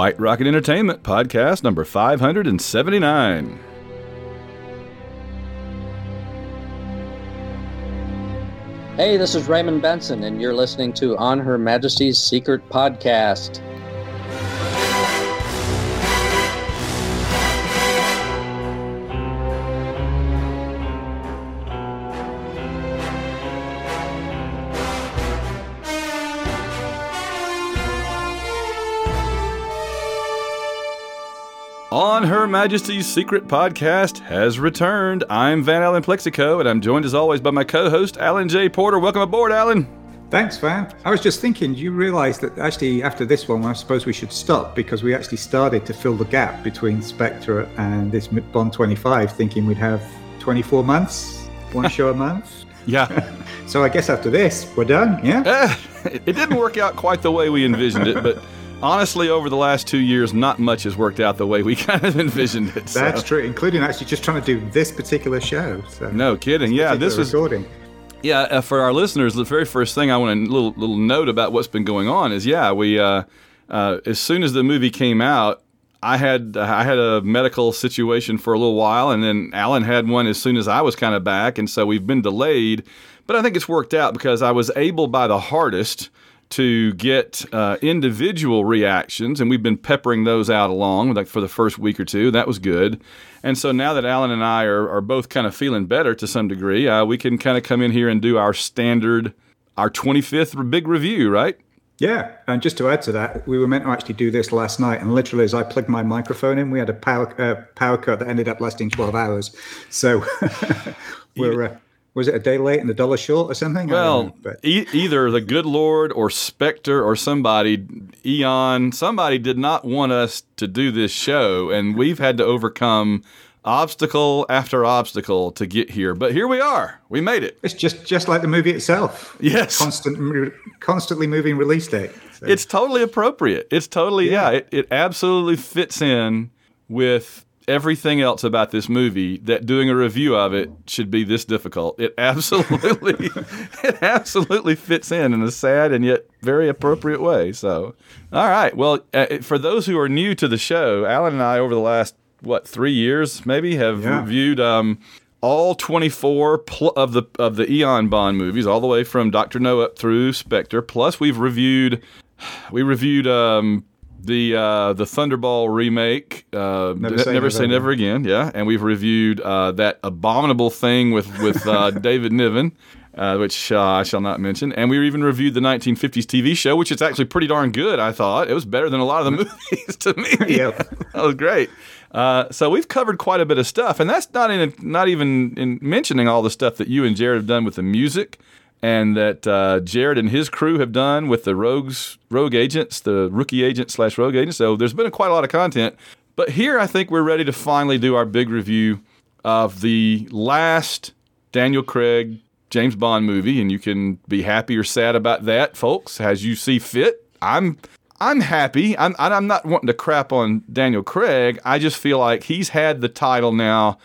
White Rocket Entertainment podcast number 579. Hey, this is Raymond Benson, and you're listening to On Her Majesty's Secret Podcast. On Her Majesty's Secret Podcast has returned. I'm Van Allen Plexico, and I'm joined as always by my co host, Alan J. Porter. Welcome aboard, Alan. Thanks, Van. I was just thinking, you realize that actually after this one, I suppose we should stop because we actually started to fill the gap between Spectre and this Bond 25, thinking we'd have 24 months, one show a month. Yeah. so I guess after this, we're done, yeah? Eh, it didn't work out quite the way we envisioned it, but honestly, over the last two years, not much has worked out the way we kind of envisioned it. so- That's true, including actually just trying to do this particular show. So. No kidding. Yeah, this was recording. Yeah, uh, for our listeners, the very first thing I want to little little note about what's been going on is yeah, we uh, uh, as soon as the movie came out, I had I had a medical situation for a little while, and then Alan had one as soon as I was kind of back, and so we've been delayed. But I think it's worked out because I was able by the hardest to get uh, individual reactions, and we've been peppering those out along like for the first week or two. That was good. And so now that Alan and I are, are both kind of feeling better to some degree, uh, we can kind of come in here and do our standard, our 25th big review, right? Yeah, and just to add to that, we were meant to actually do this last night, and literally as I plugged my microphone in, we had a power uh, power cut that ended up lasting twelve hours. So we're uh, was it a day late and a dollar short or something? Well, know, but e- either the good Lord or Spectre or somebody, Eon, somebody did not want us to do this show, and we've had to overcome obstacle after obstacle to get here. But here we are. We made it. it's just just like the movie itself. Yes. constant, constantly moving release date. So, It's totally appropriate. It's totally, yeah, it, it absolutely fits in with everything else about this movie that doing a review of it should be this difficult. It absolutely, it absolutely fits in in a sad and yet very appropriate way. So, all right. Well, uh, for those who are new to the show, Alan and I, over the last, what, three years maybe, have Yeah. reviewed um, all 24 pl- of the of the Eon Bond movies, all the way from Doctor No up through Spectre. Plus, we've reviewed we reviewed um, the uh, the Thunderball remake, uh, Never Say Never Say Never Again. Yeah, and we've reviewed uh, that abominable thing with with uh, David Niven. Uh, which uh, I shall not mention, and we even reviewed the 1950s TV show, which is actually pretty darn good. I thought it was better than a lot of the movies to me. Yeah. that was great. Uh, so we've covered quite a bit of stuff, and that's not in not even in mentioning all the stuff that you and Jared have done with the music, and that uh, Jared and his crew have done with the rogues, rogue agents, the rookie agent slash rogue agent. So there's been quite a lot of content. But here, I think we're ready to finally do our big review of the last Daniel Craig James Bond movie, and you can be happy or sad about that, folks, as you see fit. I'm I'm happy. I'm I'm not wanting to crap on Daniel Craig. I just feel like he's had the title now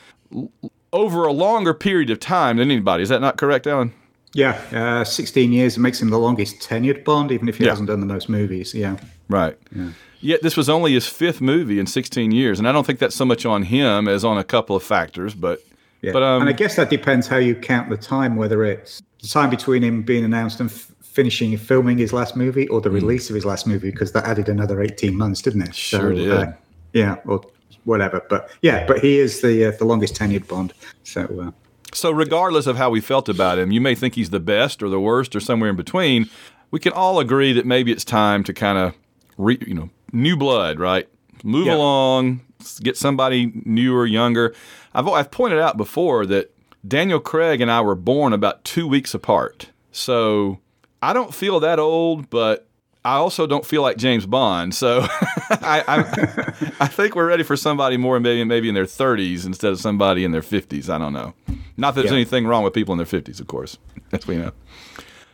over a longer period of time than anybody. Is that not correct, Alan? Yeah, uh, 16 years it makes him the longest tenured Bond, even if he Yeah. hasn't done the most movies. Yeah. Right. Yet this was only his fifth movie in 16 years, and I don't think that's so much on him as on a couple of factors. But Yeah. But, um, and I guess that depends how you count the time, whether it's the time between him being announced and f- finishing filming his last movie or the release of his last movie, because that added another 18 months, didn't it? Hmm. Sure did. uh, yeah, or whatever. But yeah, but he is the uh, the longest tenured Bond. So uh, So, regardless of how we felt about him, you may think he's the best or the worst or somewhere in between. We can all agree that maybe it's time to kind of, re, you know, new blood, right? Move Yeah. along, get somebody newer, younger. I've I've pointed out before that Daniel Craig and I were born about two weeks apart, so I don't feel that old, but I also don't feel like James Bond. So I, I, I think we're ready for somebody more maybe maybe in their 30s instead of somebody in their 50s. I don't know. Not that there's Yeah. anything wrong with people in their 50s, of course, as we know.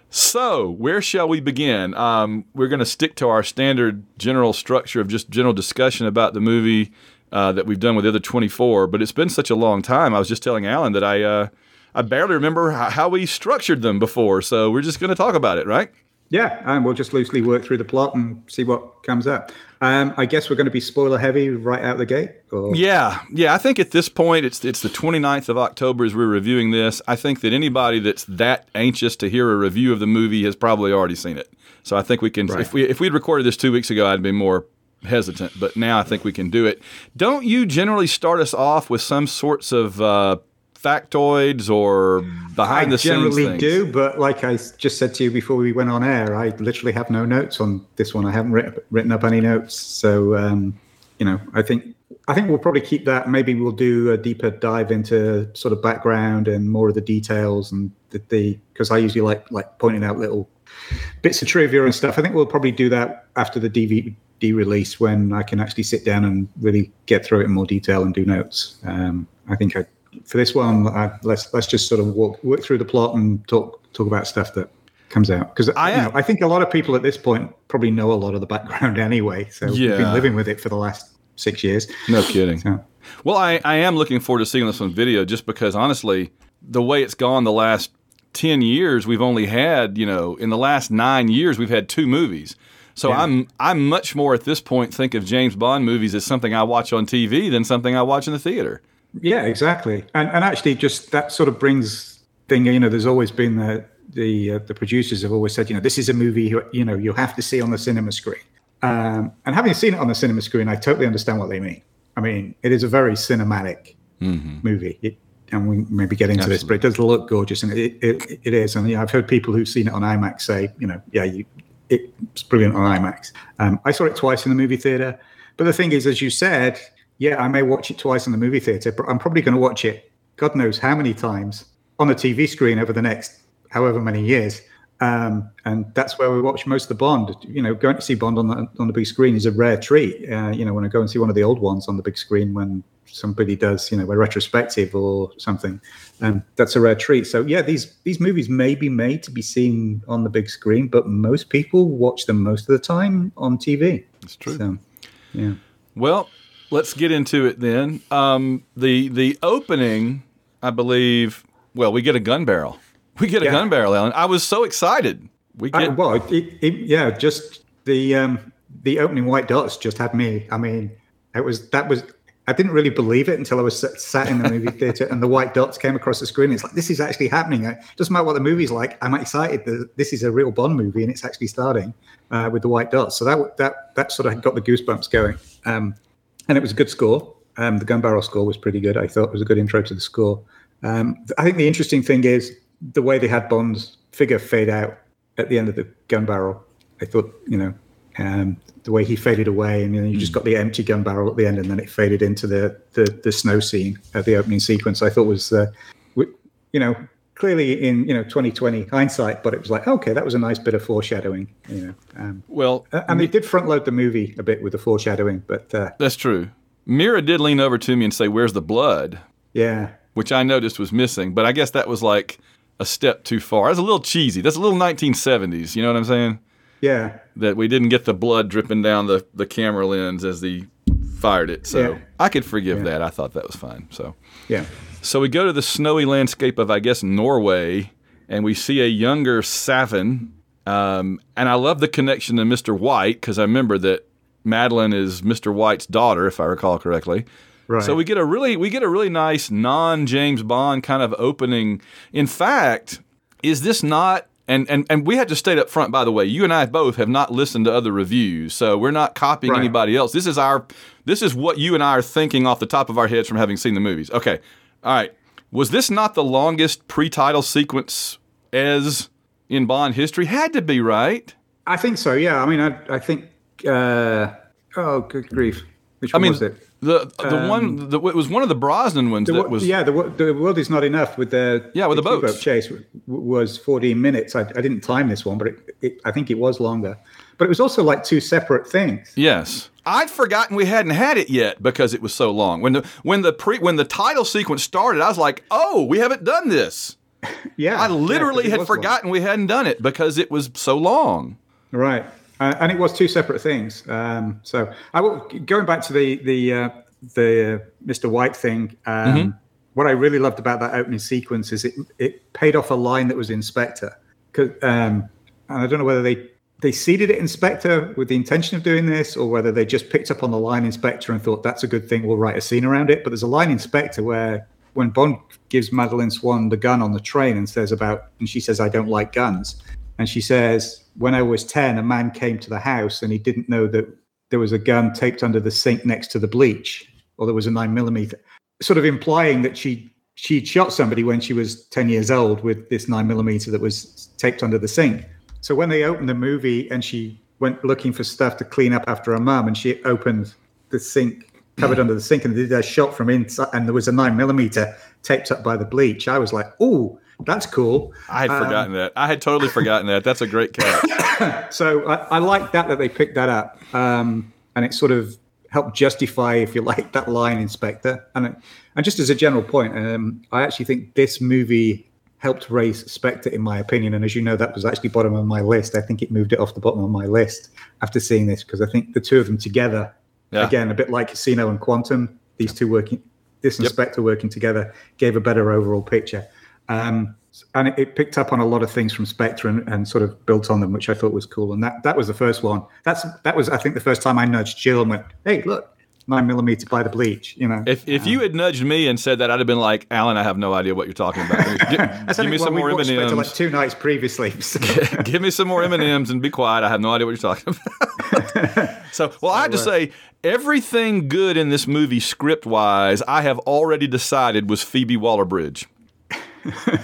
So, where shall we begin? Um, we're going to stick to our standard general structure of just general discussion about the movie uh, that we've done with the other 24. But it's been such a long time. I was just telling Alan that I uh, I barely remember how, how we structured them before. So we're just going to talk about it, right? yeah, and we'll just loosely work through the plot and see what comes up. Um, I guess we're going to be spoiler heavy right out the gate. Or? Yeah, yeah. I think at this point, it's it's the 29th of October as we're reviewing this. I think that anybody that's that anxious to hear a review of the movie has probably already seen it. So I think we can. Right. If we if we'd recorded this two weeks ago, I'd be more hesitant. But now I think we can do it. Don't you generally start us off with some sorts of uh, factoids or behind I the scenes generally do, but like I just said to you before we went on air, I literally have no notes on this one. I haven't written, written up any notes, so um, you know, I think I think we'll probably keep that. Maybe we'll do a deeper dive into sort of background and more of the details and the the because I usually like like pointing out little bits of trivia and stuff. I think we'll probably do that after the DVD release when I can actually sit down and really get through it in more detail and do notes. Um, I think I, for this one, I, let's let's just sort of walk work through the plot and talk talk about stuff that comes out because I you know, uh, I think a lot of people at this point probably know a lot of the background anyway. So we've Yeah. been living with it for the last six years. No kidding. So, Well, I, I am looking forward to seeing this on video just because honestly, the way it's gone the last 10 years, we've only had, you know, in the last nine years, we've had two movies. So Yeah. I'm I'm much more at this point think of James Bond movies as something I watch on TV than something I watch in the theater. Yeah, exactly. And and actually, just that sort of brings thing. You know, there's always been the the uh, the producers have always said, you know, this is a movie you, you know you have to see on the cinema screen. Um, and having seen it on the cinema screen, I totally understand what they mean. I mean, it is a very cinematic movie. It, and we maybe get into this, but it does look gorgeous, and it, it, it is. And yeah, I've heard people who've seen it on IMAX say, you know, yeah, you, it's brilliant on IMAX. Um, I saw it twice in the movie theater, but the thing is, as you said, yeah, I may watch it twice in the movie theater, but I'm probably going to watch it, God knows how many times, on the TV screen over the next however many years. Um, and that's where we watch most of the Bond. You know, going to see Bond on the on the big screen is a rare treat. Uh, you know, when I go and see one of the old ones on the big screen, when somebody does, you know, a retrospective or something, um, that's a rare treat. So yeah, these these movies may be made to be seen on the big screen, but most people watch them most of the time on TV. It's true. So, yeah. Well, let's get into it then. Um, the the opening, I believe. Well, we get a gun barrel. We get a Yeah. gun barrel, Alan. I was so excited. We I, get well, it, it, yeah, just the um, the opening white dots just had me. I mean, it was that was. I didn't really believe it until I was sat, sat in the movie theater and the white dots came across the screen. It's like this is actually happening. It doesn't matter what the movie's like. I'm excited that this is a real Bond movie and it's actually starting uh, with the white dots. So that that that sort of got the goosebumps going. Um, and it was a good score. Um, the gun barrel score was pretty good. I thought it was a good intro to the score. Um, I think the interesting thing is the way they had Bond's figure fade out at the end of the gun barrel. I thought, you know, um, the way he faded away, and you, know, you just got the empty gun barrel at the end, and then it faded into the the, the snow scene at the opening sequence. I thought was, uh, you know, clearly in you know 2020 hindsight, but it was like, okay, that was a nice bit of foreshadowing. You know, um, well. and they did front load the movie a bit with the foreshadowing, but uh, That's true. Mira did lean over to me and say, "Where's the blood?" yeah, which I noticed was missing, but I guess that was like a step too far. That's a little cheesy. That's a little 1970s. You know what I'm saying? yeah, That we didn't get the blood dripping down the, the camera lens as they fired it. So Yeah. I could forgive that. I thought that was fine. So yeah. So we go to the snowy landscape of I guess Norway, and we see a younger Safin. Um, and I love the connection to Mr. White because I remember that Madeleine is Mr. White's daughter, if I recall correctly. Right. So we get a really we get a really nice non James Bond kind of opening. In fact, is this not and, and and we had to state up front, by the way, you and I both have not listened to other reviews, so we're not copying Right. anybody else. This is our this is what you and I are thinking off the top of our heads from having seen the movies. Okay. All right. Was this not the longest pre-title sequence as in Bond history? Had to be, right? I think so. Yeah. I mean, I I think. Uh, oh, good grief! Which I one mean, was it? the the one the, it was one of the Brosnan ones The, that was yeah, the, the world is not enough with the Yeah, with the U-boat boats. chase was 14 minutes. I, I didn't time this one, but it, it, I think it was longer. But it was also like two separate things. Yes. I'd forgotten we hadn't had it yet because it was so long. When the when the pre when the title sequence started, I was like, "Oh, we haven't done this." Yeah, I yeah, literally it had was long. forgotten we hadn't done it because it was so long. Right, uh, and it was two separate things. Um, so I will going back to the the uh, the uh, Mr. White thing. Um, Mm-hmm. What I really loved about that opening sequence is it it paid off a line that was in Spectre. 'Cause, Um, and I don't know whether they they seeded it in Spectre with the intention of doing this, or whether they just picked up on the line in Spectre and thought that's a good thing, we'll write a scene around it. But there's a line in Spectre where when Bond gives Madeleine Swann the gun on the train and says about, and she says, I don't like guns. And she says, when I was 10, a man came to the house and he didn't know that there was a gun taped under the sink next to the bleach, or there was a nine millimeter, sort of implying that she she'd shot somebody when she was 10 years old with this nine millimeter that was taped under the sink. So when they opened the movie and she went looking for stuff to clean up after her mum and she opened the sink covered under the sink and they did a shot from inside and there was a nine millimeter taped up by the bleach, I was like, oh, that's cool. I had um, forgotten that. I had totally forgotten that. That's a great catch. so I, I like that that they picked that up, um, and it sort of helped justify, if you like, that line, in Spectre. And and just as a general point, um, I actually think this movie helped raise Spectre, in my opinion. And as you know, that was actually bottom of my list. I think it moved it off the bottom of my list after seeing this because I think the two of them together, yeah. again, a bit like Casino and Quantum, these two working, this and yep. Spectre working together, gave a better overall picture. Um, and it, it, picked up on a lot of things from Spectre and, and, sort of built on them, which I thought was cool. And that that was the first one. That's that was I think the first time I nudged Jill and went, "Hey, look, nine millimeter by the bleach." You know. If if um, you had nudged me and said that, I'd have been like, "Alan, I have no idea what you're talking about. Give, give me some more M and M's." Like two nights previously. So. give me some more M and M's and be quiet. I have no idea what you're talking about. so, well, so, I have to uh, say, everything good in this movie, script wise, I have already decided was Phoebe Waller Bridge.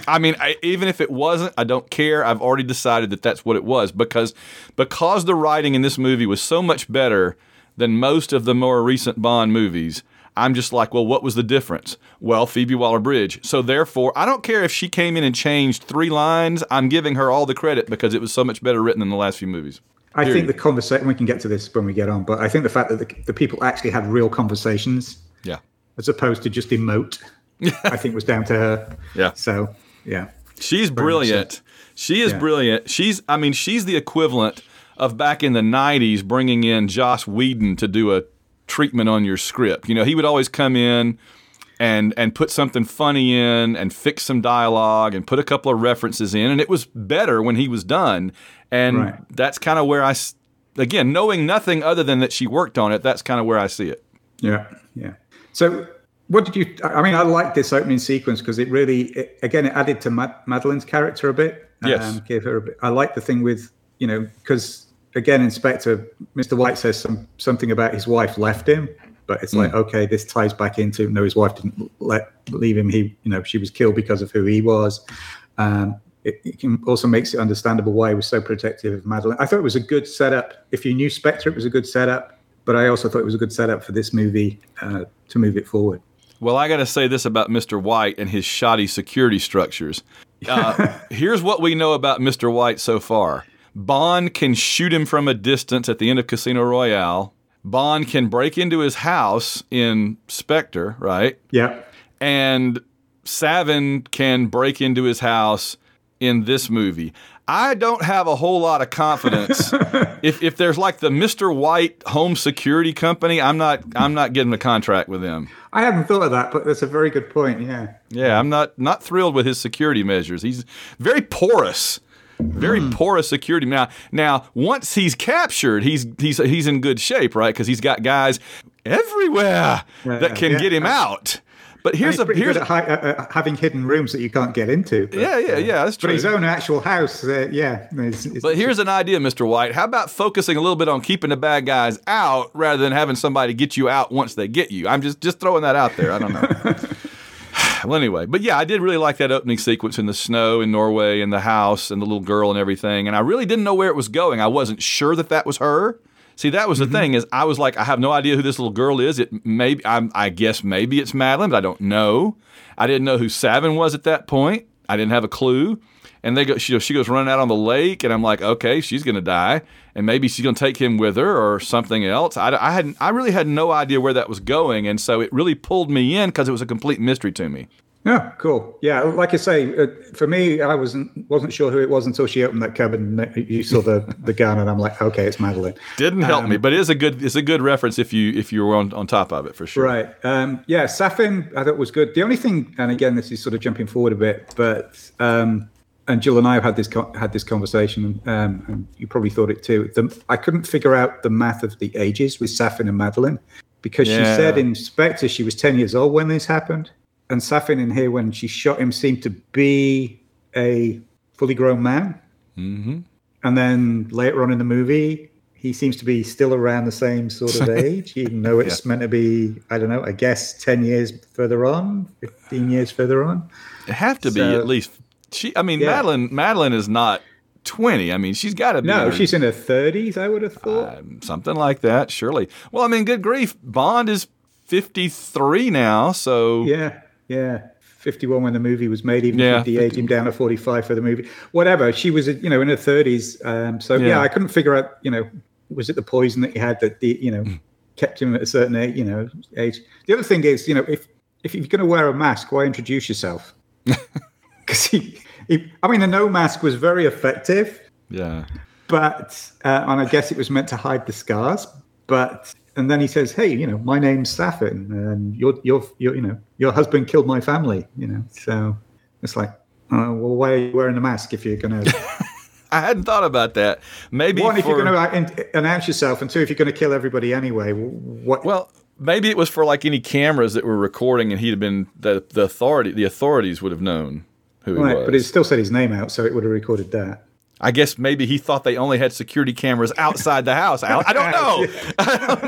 I mean, I, even if it wasn't, I don't care. I've already decided that that's what it was because because the writing in this movie was so much better than most of the more recent Bond movies. I'm just like, well, what was the difference? Well, Phoebe Waller Bridge. So therefore, I don't care if she came in and changed three lines. I'm giving her all the credit because it was so much better written than the last few movies. I Period. think the conversation, we can get to this when we get on, but I think the fact that the, the people actually had real conversations. Yeah. As opposed to just emote. I think was down to her. Yeah. So yeah, she's brilliant. She is yeah. brilliant. She's I mean she's the equivalent of back in the '90s bringing in Joss Whedon to do a treatment on your script. You know, he would always come in and and put something funny in and fix some dialogue and put a couple of references in and it was better when he was done and right. that's kind of where I again knowing nothing other than that she worked on it that's kind of where I see it yeah yeah so what did you? I mean, I like this opening sequence because it really, it, again, it added to Mad, Madeleine's character a bit. Yes. Um, gave her a bit. I like the thing with you know because again, in Spectre Mr. White says some something about his wife left him, but it's mm. like okay, this ties back into no, his wife didn't let leave him. He you know she was killed because of who he was. Um, it, it can also makes it understandable why he was so protective of Madeleine. I thought it was a good setup. If you knew Spectre, it was a good setup. But I also thought it was a good setup for this movie uh, to move it forward. Well, I got to say this about Mr. White and his shoddy security structures. Uh, here's what we know about Mr. White so far Bond can shoot him from a distance at the end of Casino Royale. Bond can break into his house in Spectre, right? Yeah. And Safin can break into his house in this movie. I don't have a whole lot of confidence. if, if there's like the Mr. White Home Security Company, I'm not I'm not getting a contract with them. I hadn't thought of that, but that's a very good point. Yeah. Yeah, I'm not not thrilled with his security measures. He's very porous. Very mm. porous security. Now, now once he's captured, he's he's he's in good shape, right? Because he's got guys everywhere yeah, that can yeah. get him out. But here's a here's a, hi- uh, uh, having hidden rooms that you can't get into. But, yeah, yeah, uh, yeah. That's true. But his own actual house, uh, yeah. It's, it's, but here's an idea, Mr. White. How about focusing a little bit on keeping the bad guys out rather than having somebody get you out once they get you? I'm just just throwing that out there. I don't know. well, anyway, but yeah, I did really like that opening sequence in the snow in Norway and the house and the little girl and everything. And I really didn't know where it was going. I wasn't sure that that was her. See, that was the mm-hmm. thing is I was like, I have no idea who this little girl is. It maybe I'm, I guess maybe it's Madeleine, but I don't know. I didn't know who Safin was at that point. I didn't have a clue. And they go, she, she goes running out on the lake, and I'm like, okay, she's gonna die, and maybe she's gonna take him with her or something else. I, I hadn't, I really had no idea where that was going, and so it really pulled me in because it was a complete mystery to me. Yeah, cool. Yeah, like I say, uh, for me, I wasn't wasn't sure who it was until she opened that cupboard and you saw the, the gun, and I'm like, okay, it's Madeleine. Didn't help um, me, but it is a good it's a good reference if you if you were on, on top of it for sure. Right. Um, yeah, Safin, I thought was good. The only thing, and again, this is sort of jumping forward a bit, but um, and Jill and I have had this had this conversation, um, and you probably thought it too. The, I couldn't figure out the math of the ages with Safin and Madeleine because she said in Spectre she was ten years old when this happened, and Safin in here when she shot him seemed to be a fully grown man, hmm and then later on in the movie he seems to be still around the same sort of age, even though it's meant to be I don't know, I guess ten years further on, fifteen years further on. It have to be at least. She, I mean, Yeah. Madeleine. Madeleine is not twenty. I mean, she's got to be. No, her- she's in her thirties, I would have thought. um, something like that. Surely. Well, I mean, good grief. Bond is fifty-three now, so Yeah, yeah. 51 when the movie was made, even Yeah, if they aged him down to 45 for the movie. Whatever. She was, you know, in her 30s. Um, so, yeah. Yeah. I couldn't figure out, you know, was it the poison that he had that, the, you know, Hmm. kept him at a certain age, you know, age. The other thing is, you know, if, if you're going to wear a mask, why introduce yourself? Because he, he, I mean, the no mask was very effective, yeah. but, uh, and I guess it was meant to hide the scars, but, and then he says, "Hey, you know, my name's Safin, and your your your you know your husband killed my family." You know, so it's like, uh, well, why are you wearing a mask if you're going to? I hadn't thought about that. Maybe One, if you're going to announce yourself, and two, if you're going to kill everybody anyway, what? well, maybe it was for like any cameras that were recording, and he'd have been the the authority. The authorities would have known who he right, but it still said his name out, so it would have recorded that. I guess maybe he thought they only had security cameras outside the house. Al. I don't know. I don't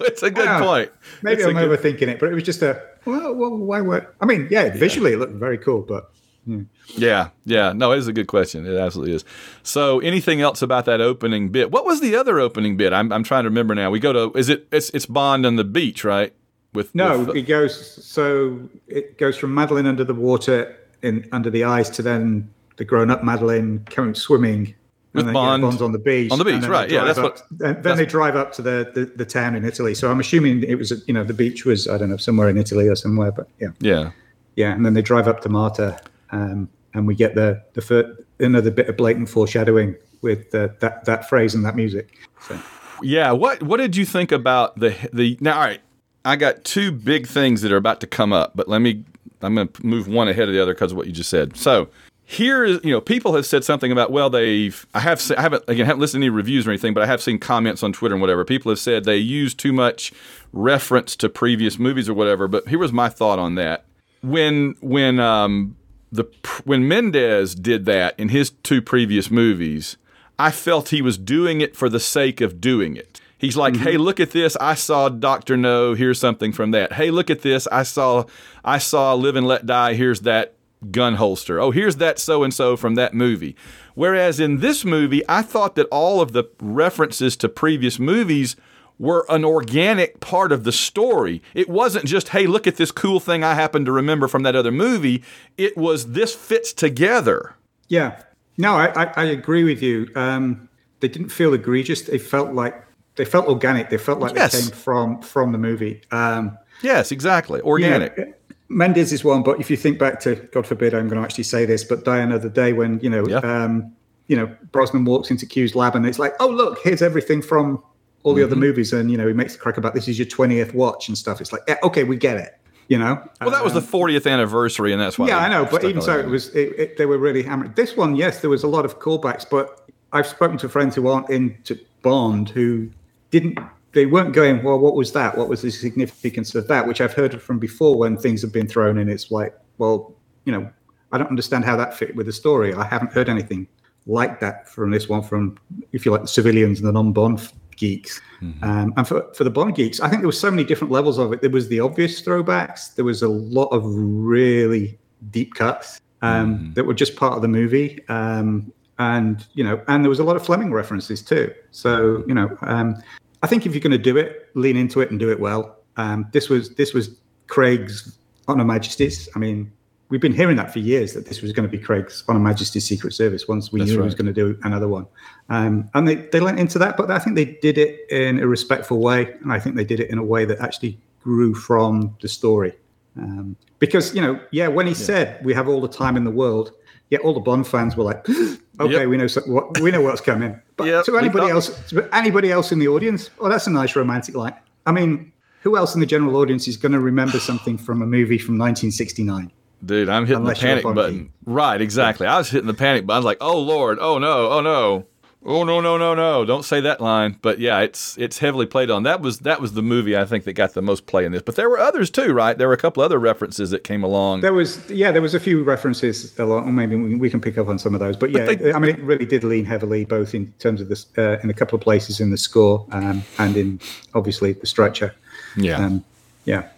know. It's a good Yeah. point. Maybe It's I'm good- overthinking it, but it was just a well, well why were? I mean, yeah, visually it looked very cool, but hmm. Yeah, yeah. No, it is a good question. It absolutely is. So, anything else about that opening bit? What was the other opening bit? I'm, I'm trying to remember now. We go to is it it's it's Bond on the beach, right? With No, with- it goes so it goes from Madeleine under the water in under the ice to then the grown-up Madeleine coming swimming. With and then, Bond Bond's on the beach. on the beach, right, yeah, that's up- Then, then they drive up to the, the the town in Italy. So I'm assuming it was you know the beach was I don't know somewhere in Italy or somewhere, but yeah, yeah, yeah. And then they drive up to Matera, um, and we get the the fir- another bit of blatant foreshadowing with uh, that that phrase and that music. So. yeah. What what did you think about the the now? All right, I got two big things that are about to come up, but let me. I'm going to move one ahead of the other because of what you just said. So here is, you know, people have said something about, well, they've, I have, se- I haven't, again, haven't listened to any reviews or anything, but I have seen comments on Twitter and whatever. People have said they use too much reference to previous movies or whatever. But here was my thought on that. When, when, um, the, when Mendes did that in his two previous movies, I felt he was doing it for the sake of doing it. He's like, "Hey, look at this! I saw Doctor No. Here's something from that. Hey, look at this! I saw, I saw Live and Let Die. Here's that gun holster. Oh, here's that so and so from that movie." Whereas in this movie, I thought that all of the references to previous movies were an organic part of the story. It wasn't just, "Hey, look at this cool thing I happen to remember from that other movie." It was this fits together. Yeah. No, I, I, I agree with you. Um, they didn't feel egregious. They felt like they felt organic. They felt like Yes. they came from from the movie. Um, Yes, exactly. Organic. Mendes is one, but if you think back to God forbid, I'm going to actually say this, but Die Another Day, when you know, Yeah. um, you know, Brosnan walks into Q's lab and it's like, oh look, here's everything from all the other Mm-hmm. movies, and you know, he makes a crack about this is your 20th watch and stuff. It's like, yeah, okay, we get it. You know. Well, that was the 40th anniversary, and that's why. Yeah, I know, but even so, it was it, it, they were really hammering. This one, yes, there was a lot of callbacks, but I've spoken to friends who aren't into Bond who didn't. They weren't going, well, what was that? What was the significance of that? Which I've heard from before when things have been thrown in. It's like, well, you know, I don't understand how that fit with the story. I haven't heard anything like that from this one, from if you like the civilians and the non-Bond geeks. Um, and for, for the Bond geeks, I think there were so many different levels of it. There was the obvious throwbacks. There was a lot of really deep cuts um, that were just part of the movie. Um, and, you know, and there was a lot of Fleming references too. So, you know, um, I think if you're going to do it, lean into it and do it well. Um, this was this was Craig's On Her Majesty's. I mean, we've been hearing that for years that this was going to be Craig's On Her Majesty's Secret Service. Once we That's knew he was going to do another one, um, and they they went into that, but I think they did it in a respectful way, and I think they did it in a way that actually grew from the story. Um, because you know, yeah, when he said we have all the time in the world, yeah, all the Bond fans were like, okay, Yep. we know so, what, we know what's coming. But Yep, to anybody else, to anybody else in the audience, oh, that's a nice romantic line. I mean, who else in the general audience is going to remember something from a movie from 1969? Dude, I'm hitting Unless the panic button. Right, exactly. I was hitting the panic button. I was like, "Oh Lord, oh no, oh no, oh no, no, no, no!" Don't say that line. But yeah, it's it's heavily played on. That was that was the movie I think that got the most play in this. But there were others too, right? There were a couple other references that came along. There was, yeah, there was a few references along, or maybe we, can pick up on some of those. But yeah, they- I mean, it really did lean heavily both in terms of this, uh, in a couple of places in the score, um, and in obviously the structure. yeah. Um, yeah,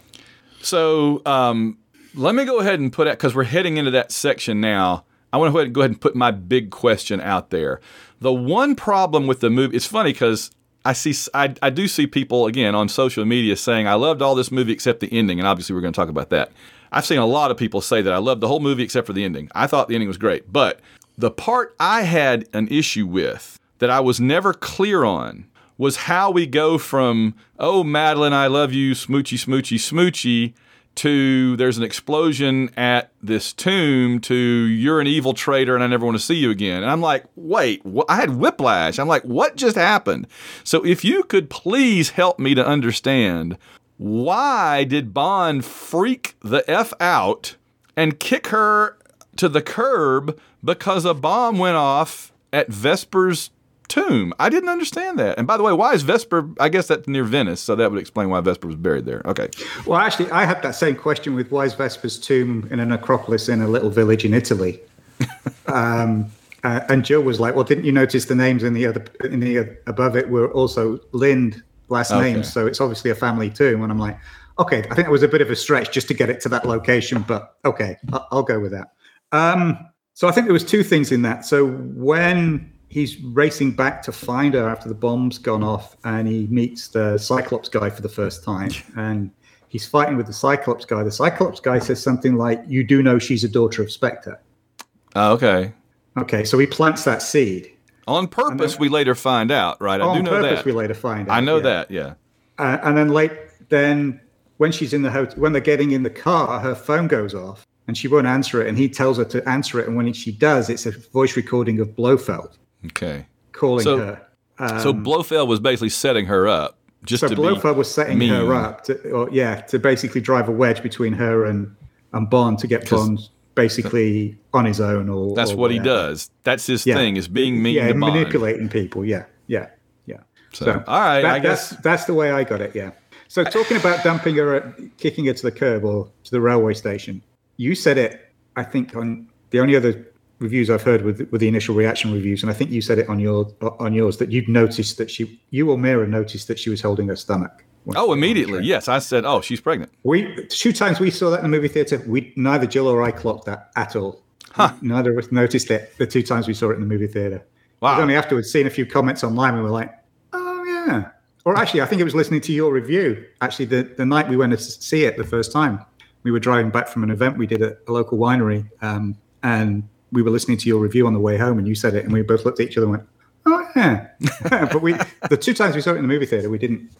So um, let me go ahead and put out because we're heading into that section now. I want to go ahead and put my big question out there. The one problem with the movie, it's funny because I see, I, I do see people again on social media saying I loved all this movie except the ending, and obviously we're going to talk about that. I've seen a lot of people say that I loved the whole movie except for the ending. I thought the ending was great, but the part I had an issue with that I was never clear on was how we go from oh Madeleine, I love you, smoochy, smoochy, smoochy, to there's an explosion at this tomb to you're an evil traitor and I never want to see you again. And I'm like, wait, wh- I had whiplash. I'm like, what just happened? So if you could please help me to understand why did Bond freak the f out and kick her to the curb because a bomb went off at Vesper's tomb. I didn't understand that. And by the way, why is Vesper? I guess that's near Venice, so that would explain why Vesper was buried there. Okay. Well, actually, I had that same question with why is Vesper's tomb in a necropolis in a little village in Italy? um, uh, and Joe was like, "Well, didn't you notice the names in the other in the uh, above it were also Lynd last Okay. names? So it's obviously a family tomb." And I'm like, "Okay, I think it was a bit of a stretch just to get it to that location, but okay, I'll, I'll go with that." Um, so I think there was two things in that. So when he's racing back to find her after the bomb's gone off, and he meets the Cyclops guy for the first time, and he's fighting with the Cyclops guy. The Cyclops guy says something like, "You do know she's a daughter of Spectre." Uh, okay. Okay, so he plants that seed. On purpose, we later find out, right? I do On know purpose, that. we later find out. I know yeah. that. Yeah. Uh, and then late, then when she's in the hotel, when they're getting in the car, her phone goes off, and she won't answer it. And he tells her to answer it, and when she does, it's a voice recording of Blofeld Okay. calling So- her. Um, so Blofeld was basically setting her up just so to Blofeld was setting mean. her up, to, or yeah, to basically drive a wedge between her and and Bond to get Bond basically on his own, or That's or what he does. That's his Yeah. thing is being mean yeah, to Bond. manipulating people. Yeah, yeah, yeah. So, all right, that- I guess. that's that's the way I got it. Yeah. So talking about dumping her, kicking her to the curb or to the railway station, you said it. I think on the only other reviews I've heard with with the initial reaction reviews, and I think you said it on your on yours that you'd noticed that she, you or Mira noticed that she was holding her stomach. Oh, was on the immediately. Yes, I said, "Oh, she's pregnant." We two times we saw that in the movie theater. We neither Jill or I clocked that at all. Neither of us noticed it the two times we saw it in the movie theater. It was Wow. only afterwards seeing a few comments online, we were like, "Oh yeah." Or actually, I think it was listening to your review. Actually, the, the night we went to see it the first time, we were driving back from an event we did at a local winery, um, and we were listening to your review on the way home, and you said it, and we both looked at each other and went, "Oh yeah." but we the two times we saw it in the movie theater, we didn't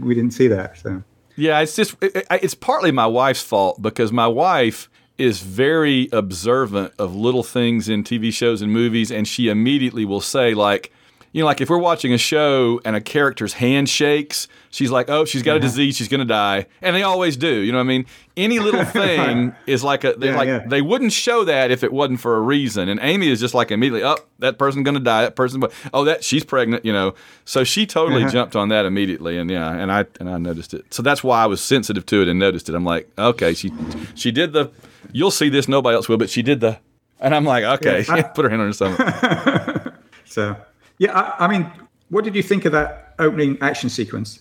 we didn't see that. So Yeah, it's just it, it- it's partly my wife's fault because my wife is very observant of little things in TV shows and movies, and she immediately will say like. You know, like if we're watching a show and a character's hand shakes, she's like, "Oh, she's got a disease, she's gonna die," and they always do. You know what I mean? Any little thing is like a Yeah, like yeah. they wouldn't show that if it wasn't for a reason. And Amy is just like immediately, "Oh, that person's gonna die. That person, oh, that she's pregnant." You know, so she totally Uh-huh. jumped on that immediately, and yeah, and I and I noticed it. So that's why I was sensitive to it and noticed it. I'm like, okay, she she did the. You'll see this. Nobody else will, but she did the. And I'm like, okay, Yeah, I- put her hand on her stomach. So, yeah, I, I mean, what did you think of that opening action sequence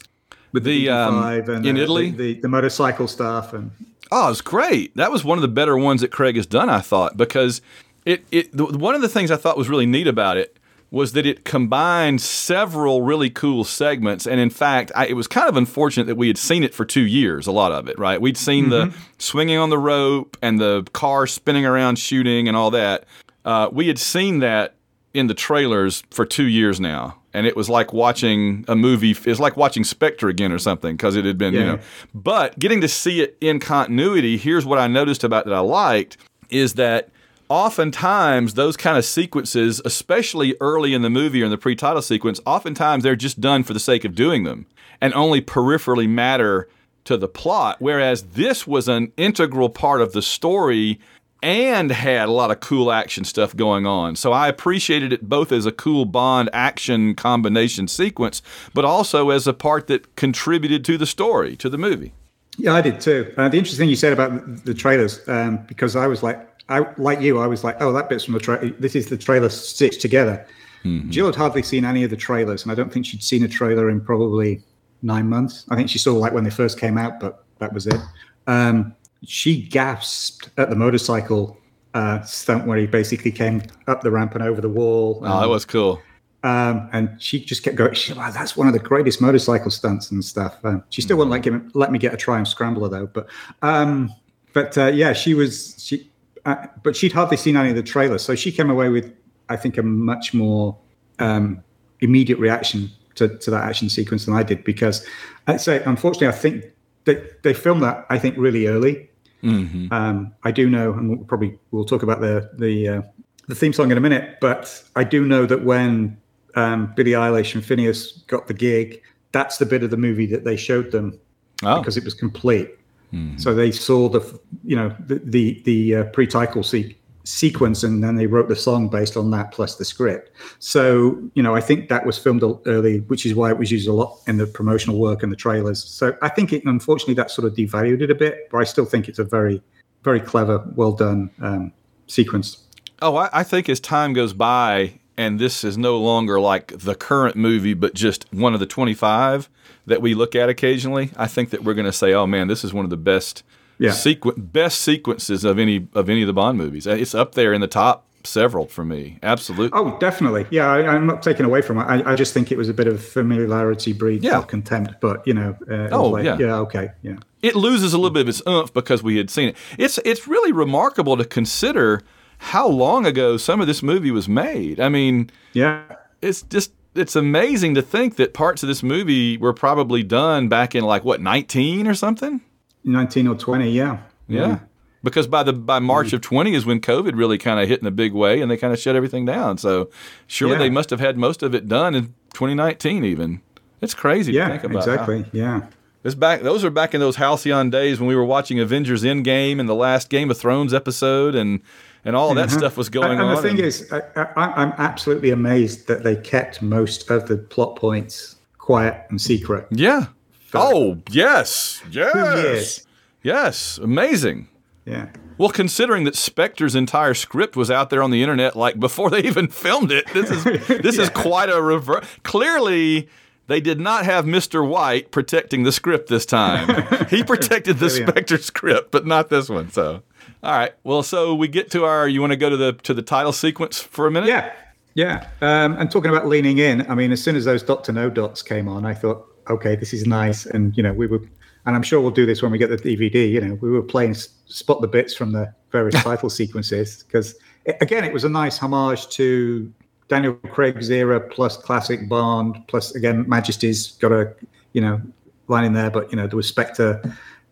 with The, the, um, DB5 and in uh, Italy? the, the, the motorcycle stuff and Oh, it's great. That was one of the better ones that Craig has done, I thought, because it it the, one of the things I thought was really neat about it was that it combined several really cool segments, and in fact, I, it was kind of unfortunate that we had seen it for two years. A lot of it, right? We'd seen the swinging on the rope and the car spinning around shooting and all that. Uh, we had seen that in the trailers for two years now. And it was like watching a movie. It's like watching Spectre again or something because it had been, you know. But getting to see it in continuity, here's what I noticed about that I liked is that oftentimes those kind of sequences, especially early in the movie or in the pre-title sequence, oftentimes they're just done for the sake of doing them and only peripherally matter to the plot, whereas this was an integral part of the story and had a lot of cool action stuff going on. So I appreciated it both as a cool Bond action combination sequence, but also as a part that contributed to the story, to the movie. Yeah, I did too. Uh, the interesting thing you said about the trailers, um, because I was like, I like you, I was like, oh, that bit's from the trailer. This is the trailer stitched together. Mm-hmm. Jill had hardly seen any of the trailers, and I don't think she'd seen a trailer in probably nine months. I think she saw like when they first came out, but that was it. Um, she gasped at the motorcycle uh, stunt where he basically came up the ramp and over the wall. oh, that was cool. Um, and she just kept going. She, wow, that's one of the greatest motorcycle stunts and stuff. Um, she still wouldn't like him, let me get a Triumph Scrambler though. But um, but uh, yeah, she was she. Uh, but she'd hardly seen any of the trailers, so she came away with, I think, a much more um, immediate reaction to, to that action sequence than I did because I'd say, unfortunately, I think they, they filmed that, I think, really early. Mm-hmm. Um, I do know, and we'll probably we'll talk about the the uh, the theme song in a minute, but I do know that when um, Billie Eilish and Finneas got the gig, that's the bit of the movie that they showed them oh. because it was complete. Mm-hmm. So they saw the you know the the, the uh, pre-title se- sequence and then they wrote the song based on that plus the script. So you know i think that was filmed early which is why it was used a lot in the promotional work and the trailers. So i think it unfortunately that sort of devalued it a bit but i still think it's a very very clever well done um, sequence. Oh I, I think as time goes by and this is no longer like the current movie but just one of the 25 that we look at occasionally i think that we're going to say oh man this is one of the best yeah. Sequ- best sequences of any of any of the Bond movies. It's up there in the top several for me. Absolutely. Oh, definitely. Yeah, I, am not taking away from it. I, I, just think it was a bit of familiarity breeds yeah. contempt. But you know, uh, oh like, yeah, yeah, okay, yeah. It loses a little bit of its oomph because we had seen it. It's it's really remarkable to consider how long ago some of this movie was made. I mean, yeah, it's just it's amazing to think that parts of this movie were probably done back in like what 19 or something 19 or 20, yeah. Yeah. Because by the by March of 20 is when COVID really kind of hit in a big way and they kind of shut everything down. So surely yeah. they must have had most of it done in 2019 even. It's crazy yeah, to think about. Exactly. How. Yeah. It's back. Those are back in those halcyon days when we were watching Avengers Endgame and the last Game of Thrones episode, and and all that mm-hmm. stuff was going and, on. And the thing and, is, I, am absolutely amazed that they kept most of the plot points quiet and secret. Yeah, Oh, yes. Yes. Yes. Amazing. Yeah. Well, considering that Spectre's entire script was out there on the internet like before they even filmed it, this is this yeah. is quite a reverse. Clearly, they did not have Mr. White protecting the script this time. he protected the Spectre script, but not this one. So, all right. Well, so we get to our. You want to go to the to the title sequence for a minute? Yeah. Yeah. Um, and talking about leaning in, I mean, as soon as those Doctor No dots came on, I thought, okay, this is nice. And, you know, we were, and I'm sure we'll do this when we get the DVD, you know, we were playing spot the bits from the various title sequences because, again, it was a nice homage to Daniel Craig's era plus classic Bond, plus, again, Majesty's got a, you know, line in there, but, you know, there was Spectre,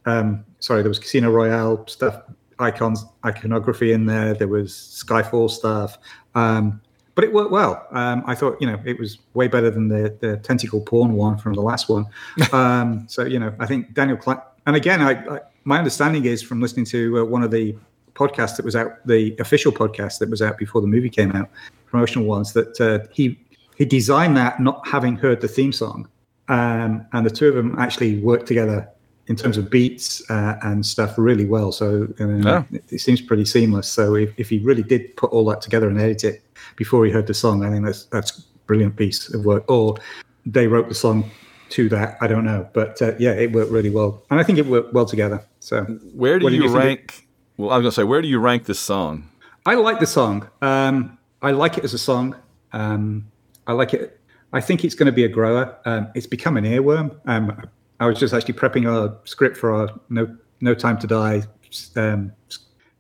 um, sorry, there was Casino Royale stuff, icons, iconography in there, there was Skyfall stuff. Um, but it worked well. Um, I thought, you know, it was way better than the the tentacle porn one from the last one. Um, so, you know, I think Daniel Klein, and again, I, I, my understanding is from listening to uh, one of the podcasts that was out, the official podcast that was out before the movie came out, promotional ones, that uh, he he designed that not having heard the theme song, um, and the two of them actually worked together in terms of beats uh, and stuff really well. So yeah. it, it, seems pretty seamless. So if, if he really did put all that together and edit it before he heard the song, I think that's that's a brilliant piece of work. Or they wrote the song to that. I don't know, but uh, yeah, it worked really well, and I think it worked well together. So where do you, you rank? Well, I was gonna say, where do you rank this song? I like the song. Um, I like it as a song. Um, I like it. I think it's going to be a grower. Um, it's become an earworm. Um, I was just actually prepping a script for our No No Time to Die um,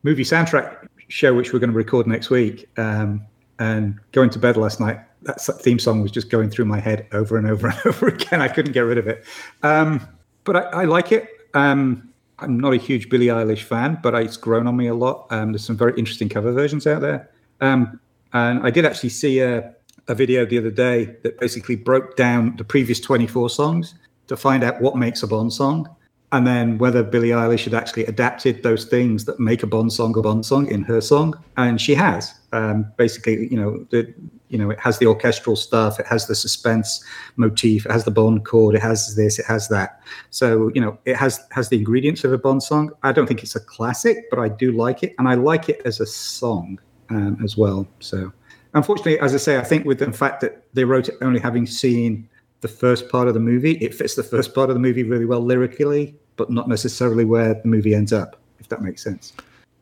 movie soundtrack show, which we're going to record next week. Um, and going to bed last night, that theme song was just going through my head over and over and over again. I couldn't get rid of it. Um, but I, I, like it. Um, I'm not a huge Billie Eilish fan, but it's grown on me a lot. Um, there's some very interesting cover versions out there. Um, and I did actually see a, a video the other day that basically broke down the previous 24 songs to find out what makes a Bond song. And then whether Billie Eilish had actually adapted those things that make a Bond song a Bond song in her song, and she has. Um, basically, you know, the, you know, it has the orchestral stuff, it has the suspense motif, it has the Bond chord, it has this, it has that. So, you know, it has has the ingredients of a Bond song. I don't think it's a classic, but I do like it, and I like it as a song um, as well. So, unfortunately, as I say, I think with the fact that they wrote it only having seen the first part of the movie, it fits the first part of the movie really well lyrically, but not necessarily where the movie ends up. If that makes sense.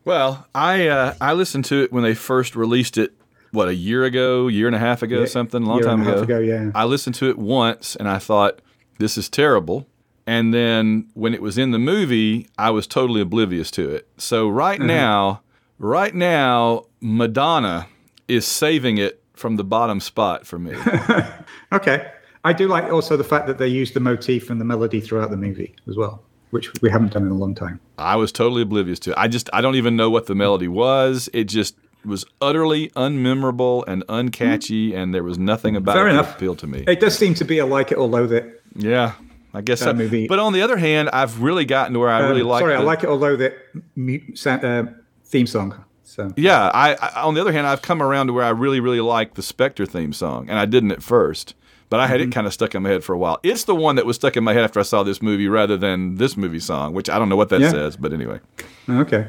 Well, I uh, I listened to it when they first released it. What a year ago, year and a half ago, Yeah, something, a long year time and a half ago. ago, yeah. I listened to it once and I thought this is terrible. And then when it was in the movie, I was totally oblivious to it. So right Mm-hmm. now, right now, Madonna is saving it from the bottom spot for me. Okay. I do like also the fact that they use the motif and the melody throughout the movie as well, which we haven't done in a long time. I was totally oblivious to it. I just I don't even know what the melody was. It just was utterly unmemorable and uncatchy, and there was nothing about Fair it enough. that appealed to me. It does seem to be a like it or loathe it. Yeah, I guess so. That movie- But on the other hand, I've really gotten to where I really Um, like. Sorry, the, I like it or loathe it uh, theme song. So Yeah, I, I on the other hand, I've come around to where I really, really like the Spectre theme song, and I didn't at first, but I had Mm-hmm. it kind of stuck in my head for a while. It's the one that was stuck in my head after I saw this movie, rather than this movie song, which I don't know what that Yeah. says, but anyway. okay.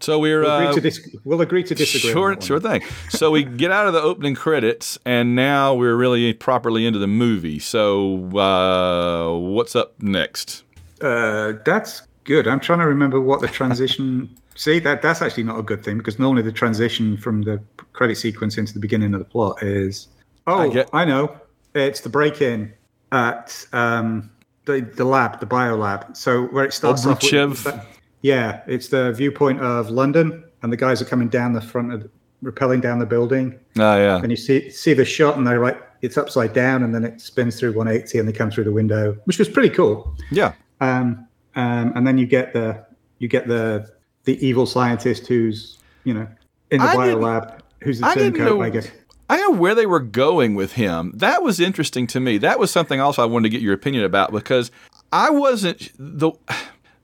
So we're we'll uh, agree to dis- we'll agree to disagree. Sure, one. sure thing. So we get out of the opening credits, and now we're really properly into the movie. So uh, what's up next? Uh, that's good. I'm trying to remember what the transition. See that that's actually not a good thing because normally the transition from the credit sequence into the beginning of the plot is. Oh, I get- I, know. It's the break-in at um, the the lab, the bio lab. So where it starts off. With, yeah, it's the viewpoint of London, and the guys are coming down the front of, rappelling down the building, Oh yeah, and you see see the shot, and they're like, it's upside down, and then it spins through 180, and they come through the window, which was pretty cool. yeah. Um, um, and then you get the you get the the evil scientist who's you know in the I bio lab who's the I turncoat, know- I guess. I know where they were going with him. That was interesting to me. That was something also I wanted to get your opinion about because I wasn't the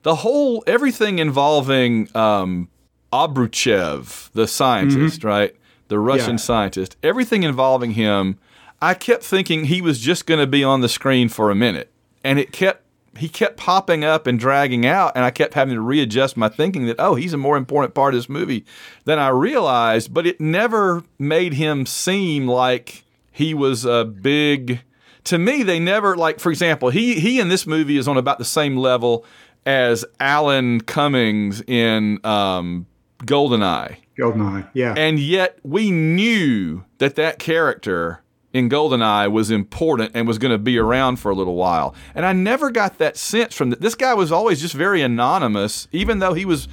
the whole everything involving um, Obruchev, the scientist, right? The Russian Yeah. scientist. Everything involving him, I kept thinking he was just going to be on the screen for a minute, and it kept he kept popping up and dragging out, and I kept having to readjust my thinking that oh, he's a more important part of this movie than I realized. But it never made him seem like he was a big. To me, they never like. For example, he he in this movie is on about the same level as Alan Cummings in um, Goldeneye. Goldeneye, yeah. And yet we knew that that character in Goldeneye was important and was going to be around for a little while. And I never got that sense from th- this guy was always just very anonymous, even though he was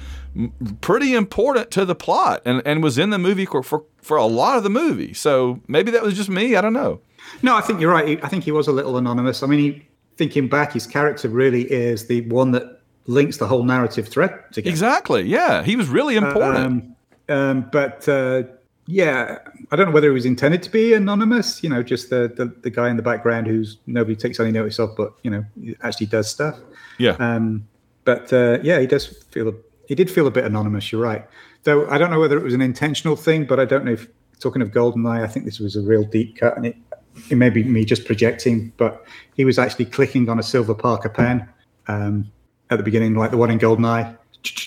pretty important to the plot and, and was in the movie for, for, for a lot of the movie. So maybe that was just me. I don't know. no, I think you're right. I think he was a little anonymous. I mean, he, thinking back, his character really is the one that links the whole narrative thread together. Exactly. Yeah. He was really important. Um, um, but uh, yeah, I don't know whether it was intended to be anonymous. You know, just the, the the guy in the background who's nobody takes any notice of, but you know, actually does stuff. yeah. Um, but uh, yeah, he does feel a, he did feel a bit anonymous. You're right. Though I don't know whether it was an intentional thing, but I don't know if talking of Goldeneye, I think this was a real deep cut, and it it may be me just projecting, but he was actually clicking on a silver Parker pen um, at the beginning, like the one in Goldeneye.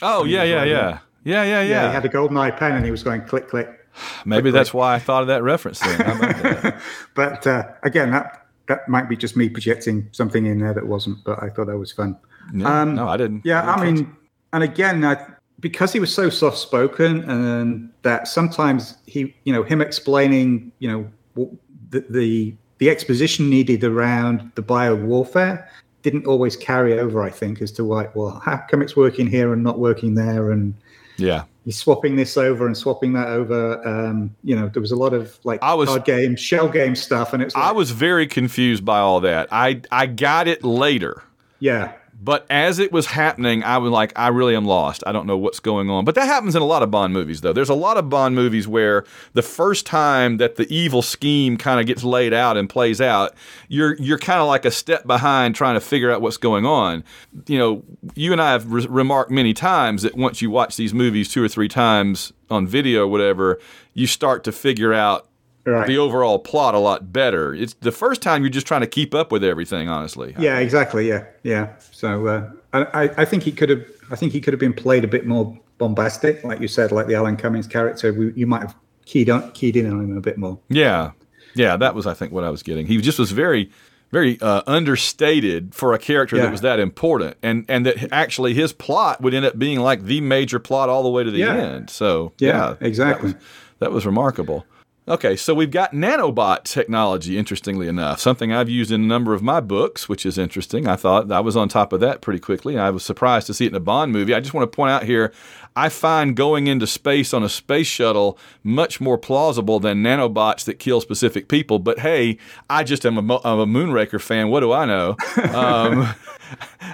oh, yeah, yeah, yeah. Yeah, yeah, Yeah, yeah. he had a Goldeneye pen, and he was going click click. Maybe that's why I thought of that reference then. But uh, again, that that might be just me projecting something in there that wasn't. But I thought that was fun. Yeah. Um, no, I didn't. Yeah, I mean, and again, I, because he was so soft spoken, and that sometimes he, you know, him explaining, you know, the the, the exposition needed around the bio warfare didn't always carry over. I think as to why, well, how come it's working here and not working there, and yeah. He's swapping this over and swapping that over. Um, you know, there was a lot of like I was- card game, shell game stuff, and it's like, I was very confused by all that. I I got it later, yeah, But as it was happening, I was like, I really am lost. I don't know what's going on. But that happens in a lot of Bond movies, though. There's a lot of Bond movies where the first time that the evil scheme kind of gets laid out and plays out, you're you're kind of like a step behind trying to figure out what's going on. You know, you and I have re- remarked many times that once you watch these movies two or three times on video or whatever, you start to figure out Right. the overall plot a lot better. It's the first time you're just trying to keep up with everything, honestly. Yeah, exactly. Yeah, yeah. So uh, I, I think he could have. I think he could have been played a bit more bombastic, like you said, like the Alan Cummings character. We, you might have keyed on, keyed in on him a bit more. Yeah, yeah, that was I think what I was getting. He just was very, very uh, understated for a character that was that important, and and that actually his plot would end up being like the major plot all the way to the Yeah. end. So Yeah, that exactly. was, that was remarkable. Okay, so we've got nanobot technology, interestingly enough, something I've used in a number of my books, which is interesting. I thought I was on top of that pretty quickly. I was surprised to see it in a Bond movie. I just want to point out here I find going into space on a space shuttle much more plausible than nanobots that kill specific people. But hey, I just am a, I'm a Moonraker fan. What do I know? Um,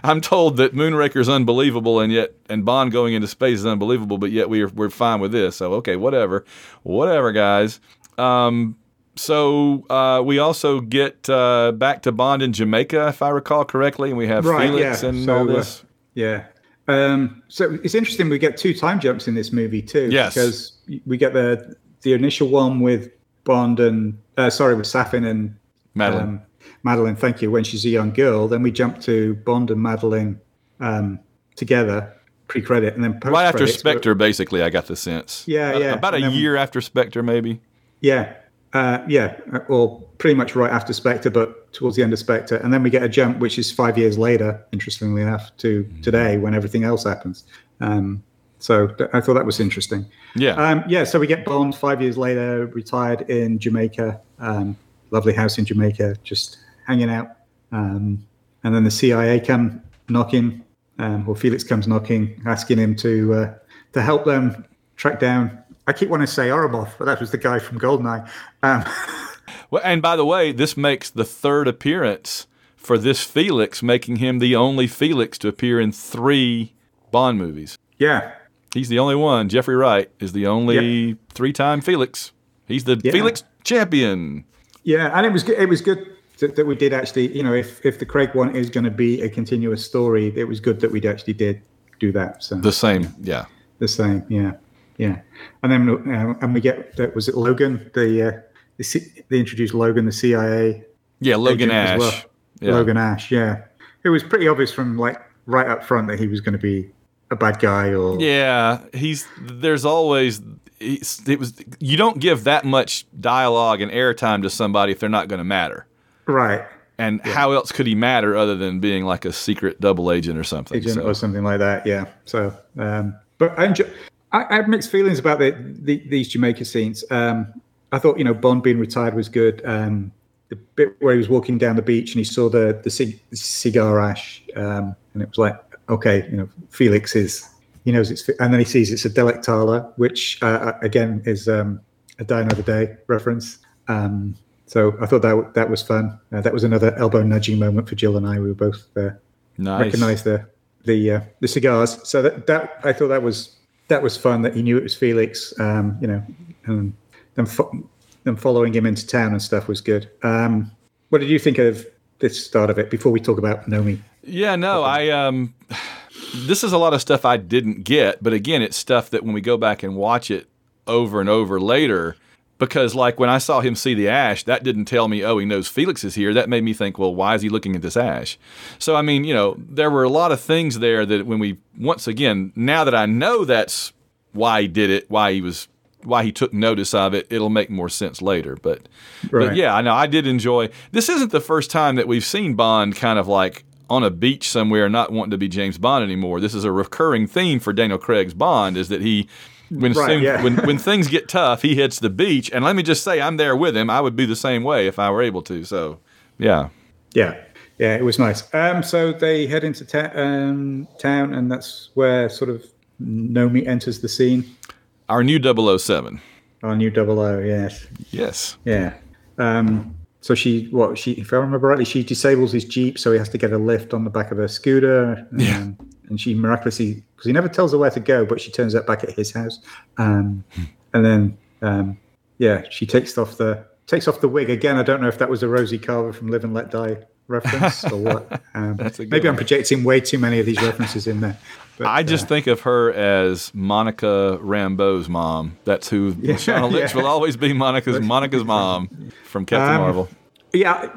I'm told that Moonraker is unbelievable, and yet and Bond going into space is unbelievable, but yet we're we're fine with this. So okay, whatever, whatever, guys. Um, so uh, we also get uh, back to Bond in Jamaica, if I recall correctly, and we have Right, Felix yeah. and So, all uh, this. Yeah. Um, so it's interesting. We get two time jumps in this movie too. Yes. Because we get the the initial one with Bond and uh, sorry with Safin and Madeleine. Um, Madeleine, thank you. When she's a young girl, then we jump to Bond and Madeleine um, together, pre-credit, and then right after Spectre, basically, I got the sense. Yeah, Uh, yeah. About a then- year after Spectre, maybe. Yeah, uh, yeah, uh, or pretty much right after Spectre, but towards the end of Spectre, and then we get a jump, which is five years later. Interestingly enough, to Mm-hmm. today when everything else happens. Um, so th- I thought that was interesting. Yeah. Um, yeah, so we get Bond five years later, retired in Jamaica, um, lovely house in Jamaica, just hanging out. Um, and then the CIA come knocking, um, or Felix comes knocking, asking him to uh, to help them track down. I keep wanting to say Ourumov, but that was the guy from Goldeneye. Um, Well, and by the way, this makes the third appearance for this Felix, making him the only Felix to appear in three Bond movies. yeah, He's the only one. Jeffrey Wright is the only three-time Felix. He's the Yeah. Felix champion. yeah, and it was good. It was good that, that we did actually. You know, if if the Craig one is going to be a continuous story, it was good that we actually did do that. So The same, yeah. The same, yeah, yeah. And then uh, and we get that was it Logan the uh, the C- they introduced Logan the CIA Yeah, Logan as Ash. well. Yeah. Logan Ash, yeah. It was pretty obvious from like right up front that he was going to be a bad guy or Yeah, he's there's always it was you don't give that much dialogue and airtime to somebody if they're not going to matter. right And how else could he matter other than being like a secret double agent or something? agent So- or something like that. Yeah. So, um, but I enjoy. I, I have mixed feelings about the, the these Jamaica scenes. Um, I thought you know Bond being retired was good. Um, the bit where he was walking down the beach and he saw the the cig- cigar ash, um, and it was like, okay, you know, Felix is he knows it's, and then he sees it's a Delectados, which uh, again is um, a Die Another Day reference. Um, so I thought that that was fun. Uh, that was another elbow nudging moment for Jill and I. We were both uh, nice. recognize the the uh, the cigars. So that that I thought that was that was fun. That he knew it was Felix. Um, you know, and them fo- them following him into town and stuff was good. Um, what did you think of this start of it? Before we talk about Nomi, Yeah, no, I um this is a lot of stuff I didn't get, but again, it's stuff that when we go back and watch it over and over later because like when I saw him see the ash, that didn't tell me, oh, he knows Felix is here. That made me think, well, why is he looking at this ash? So I mean, you know, there were a lot of things there that when we once again, now that I know that's why he did it, why he was why he took notice of it, it'll make more sense later. But but yeah, I know I did enjoy. This isn't the first time that we've seen Bond kind of like on a beach somewhere, not wanting to be James Bond anymore. This is a recurring theme for Daniel Craig's Bond is that he. When, Right, soon- yeah. when when things get tough, he hits the beach, and let me just say, I'm there with him. I would be the same way if I were able to. So, yeah, yeah, yeah, it was nice. Um, so they head into ta- um, town, and that's where sort of Nomi enters the scene. our new 007. Our new double O, yes. Yes, Yeah. Um, so she, what she, if I remember rightly, she disables his jeep, so he has to get a lift on the back of her scooter. Yeah. And she miraculously, because he never tells her where to go, but she turns up back at his house. Um, and then, um, yeah, she takes off the takes off the wig again. I don't know if that was a Rosie Carver from Live and Let Die reference or what. Um, That's a good maybe I'm projecting way too many of these references in there. But, I just uh, think of her as Monica Rambeau's mom. That's who Lashana Lynch yeah. will always be. Monica's Monica's mom from Captain Um, Marvel. Yeah,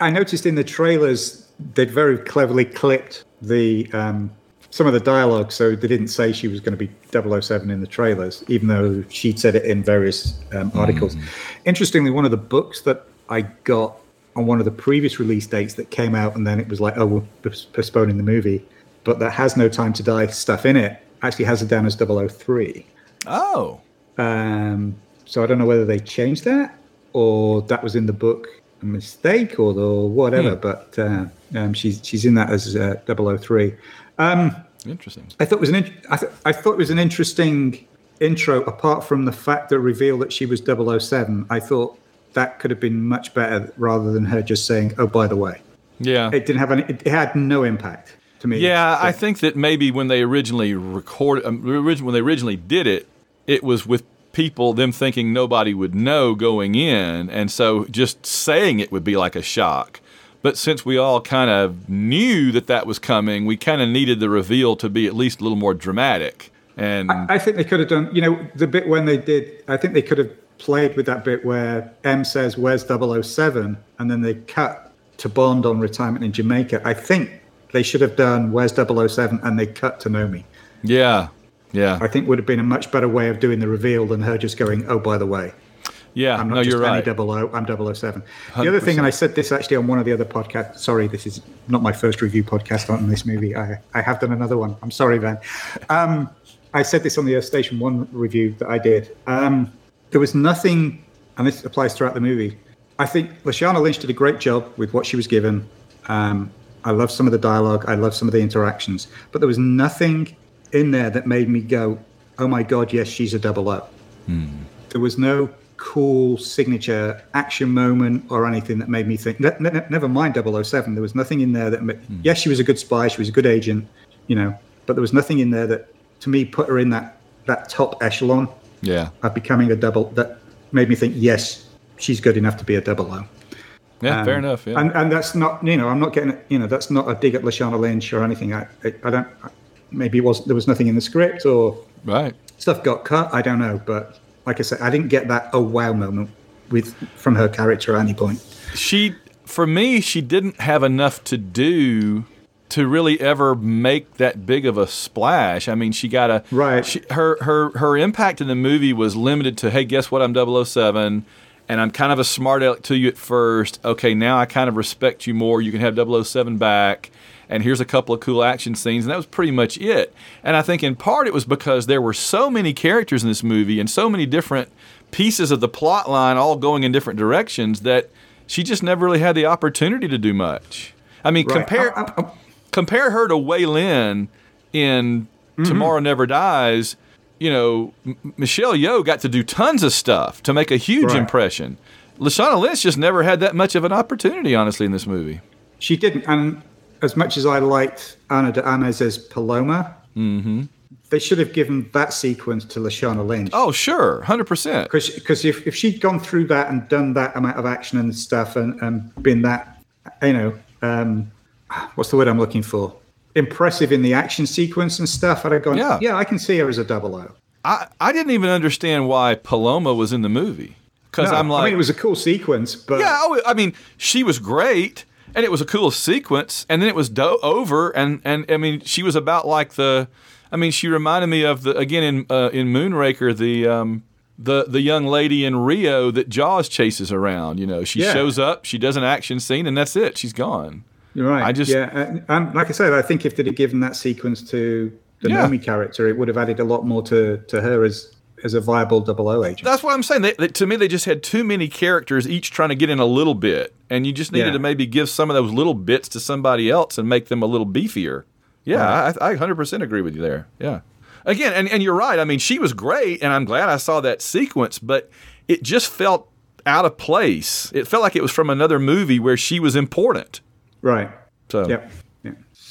I noticed in the trailers they'd very cleverly clipped the um, some of the dialogue, so they didn't say she was going to be 007 in the trailers, even though she'd said it in various um, articles. Interestingly, one of the books that I got on one of the previous release dates that came out, and then it was like, oh, we're pos- postponing the movie, but that has no time to die stuff in it. Actually, has it down as 003. Oh, Um, so I don't know whether they changed that or that was in the book a mistake or, or whatever. But uh, um, she's she's in that as uh, 003. Um, interesting. I thought it was an in- I, th- I thought it was an interesting intro. Apart from the fact that reveal that she was 007, I thought that could have been much better rather than her just saying, "Oh, by the way." Yeah. It didn't have any. It had no impact to me. Yeah, I think that maybe when they originally recorded, um, when they originally did it, it was with people them thinking nobody would know going in, and so just saying it would be like a shock. But since we all kind of knew that that was coming, we kind of needed the reveal to be at least a little more dramatic. And I think they could have done, you know, the bit when they did, I think they could have played with that bit where M says, Where's 007? And then they cut to Bond on retirement in Jamaica. I think they should have done Where's 007? And they cut to Nomi. yeah, yeah, I think would have been a much better way of doing the reveal than her just going, Oh, by the way, yeah. I'm not no, just you're any right. double O, I'm 007. The other thing, and I said this actually on one of the other podcasts, sorry, this is not my first review podcast on this movie. I, I have done another one. I'm sorry, Van. Um, I said this on the uh, Station 1 review that I did. Um, there was nothing, and this applies throughout the movie. I think Lashana Lynch did a great job with what she was given. Um, I love some of the dialogue, I love some of the interactions, but there was nothing in there that made me go, oh my God, yes, she's a double O there was no cool signature action moment or anything that made me think ne- ne- never mind 007 there was nothing in there that ma- yes she was a good spy she was a good agent you know but there was nothing in there that to me put her in that that top echelon Yeah, of becoming a double that made me think yes she's good enough to be a double O yeah. fair um, enough. Yeah. and and that's not you know I'm not getting you know that's not a dig at Lashana Lynch or anything I I, I don't maybe it was there was nothing in the script or right. stuff got cut. I don't know, but like I said, I didn't get that oh wow moment with from her character at any point. she for me she didn't have enough to do to really ever make that big of a splash. I mean, she got a Right. She, her her her impact in the movie was limited to hey, guess what? I'm 007 and I'm kind of a smart aleck to you at first. Okay, now I kind of respect you more. You can have 007 back. And here's a couple of cool action scenes, and that was pretty much it. And I think in part it was because there were so many characters in this movie and so many different pieces of the plot line all going in different directions that she just never really had the opportunity to do much. I mean, Right. compare I- I- I- compare her to Wai Lin in Mm-hmm. Tomorrow Never Dies. You know, M- Michelle Yeoh got to do tons of stuff to make a huge Right. impression. Lashana Lynch just never had that much of an opportunity, honestly, in this movie. She didn't, and as much as I liked Ana de Armas as Paloma, they should have given that sequence to Lashana Lynch. Oh, sure, hundred percent. because if, if she'd gone through that and done that amount of action and stuff and, and been that, you know, um, what's the word I'm looking for? Impressive in the action sequence and stuff, I'd have gone, Yeah. yeah, I can see her as a double O. I, I didn't even understand why Paloma was in the movie because No, I'm like, I mean, it was a cool sequence, but Yeah, oh, I mean, she was great, and it was a cool sequence, and then it was do- over, and and I mean, she was about like the, I mean, she reminded me of the again in uh, in Moonraker the um the the young lady in Rio that Jaws chases around. You know, she Yeah. shows up, she does an action scene, and that's it. She's gone. You're right. I just- yeah, and, and like I said, I think if they'd have given that sequence to the Yeah. Nomi character, it would have added a lot more to, to her as as a viable double O agent. That's what I'm saying. They, they, to me, they just had too many characters, each trying to get in a little bit, and you just needed Yeah. to maybe give some of those little bits to somebody else and make them a little beefier. Yeah, I, I 100% agree with you there. Yeah. Again, and, and you're right. I mean, she was great, and I'm glad I saw that sequence, but it just felt out of place. It felt like it was from another movie where she was important. Right. So Yep.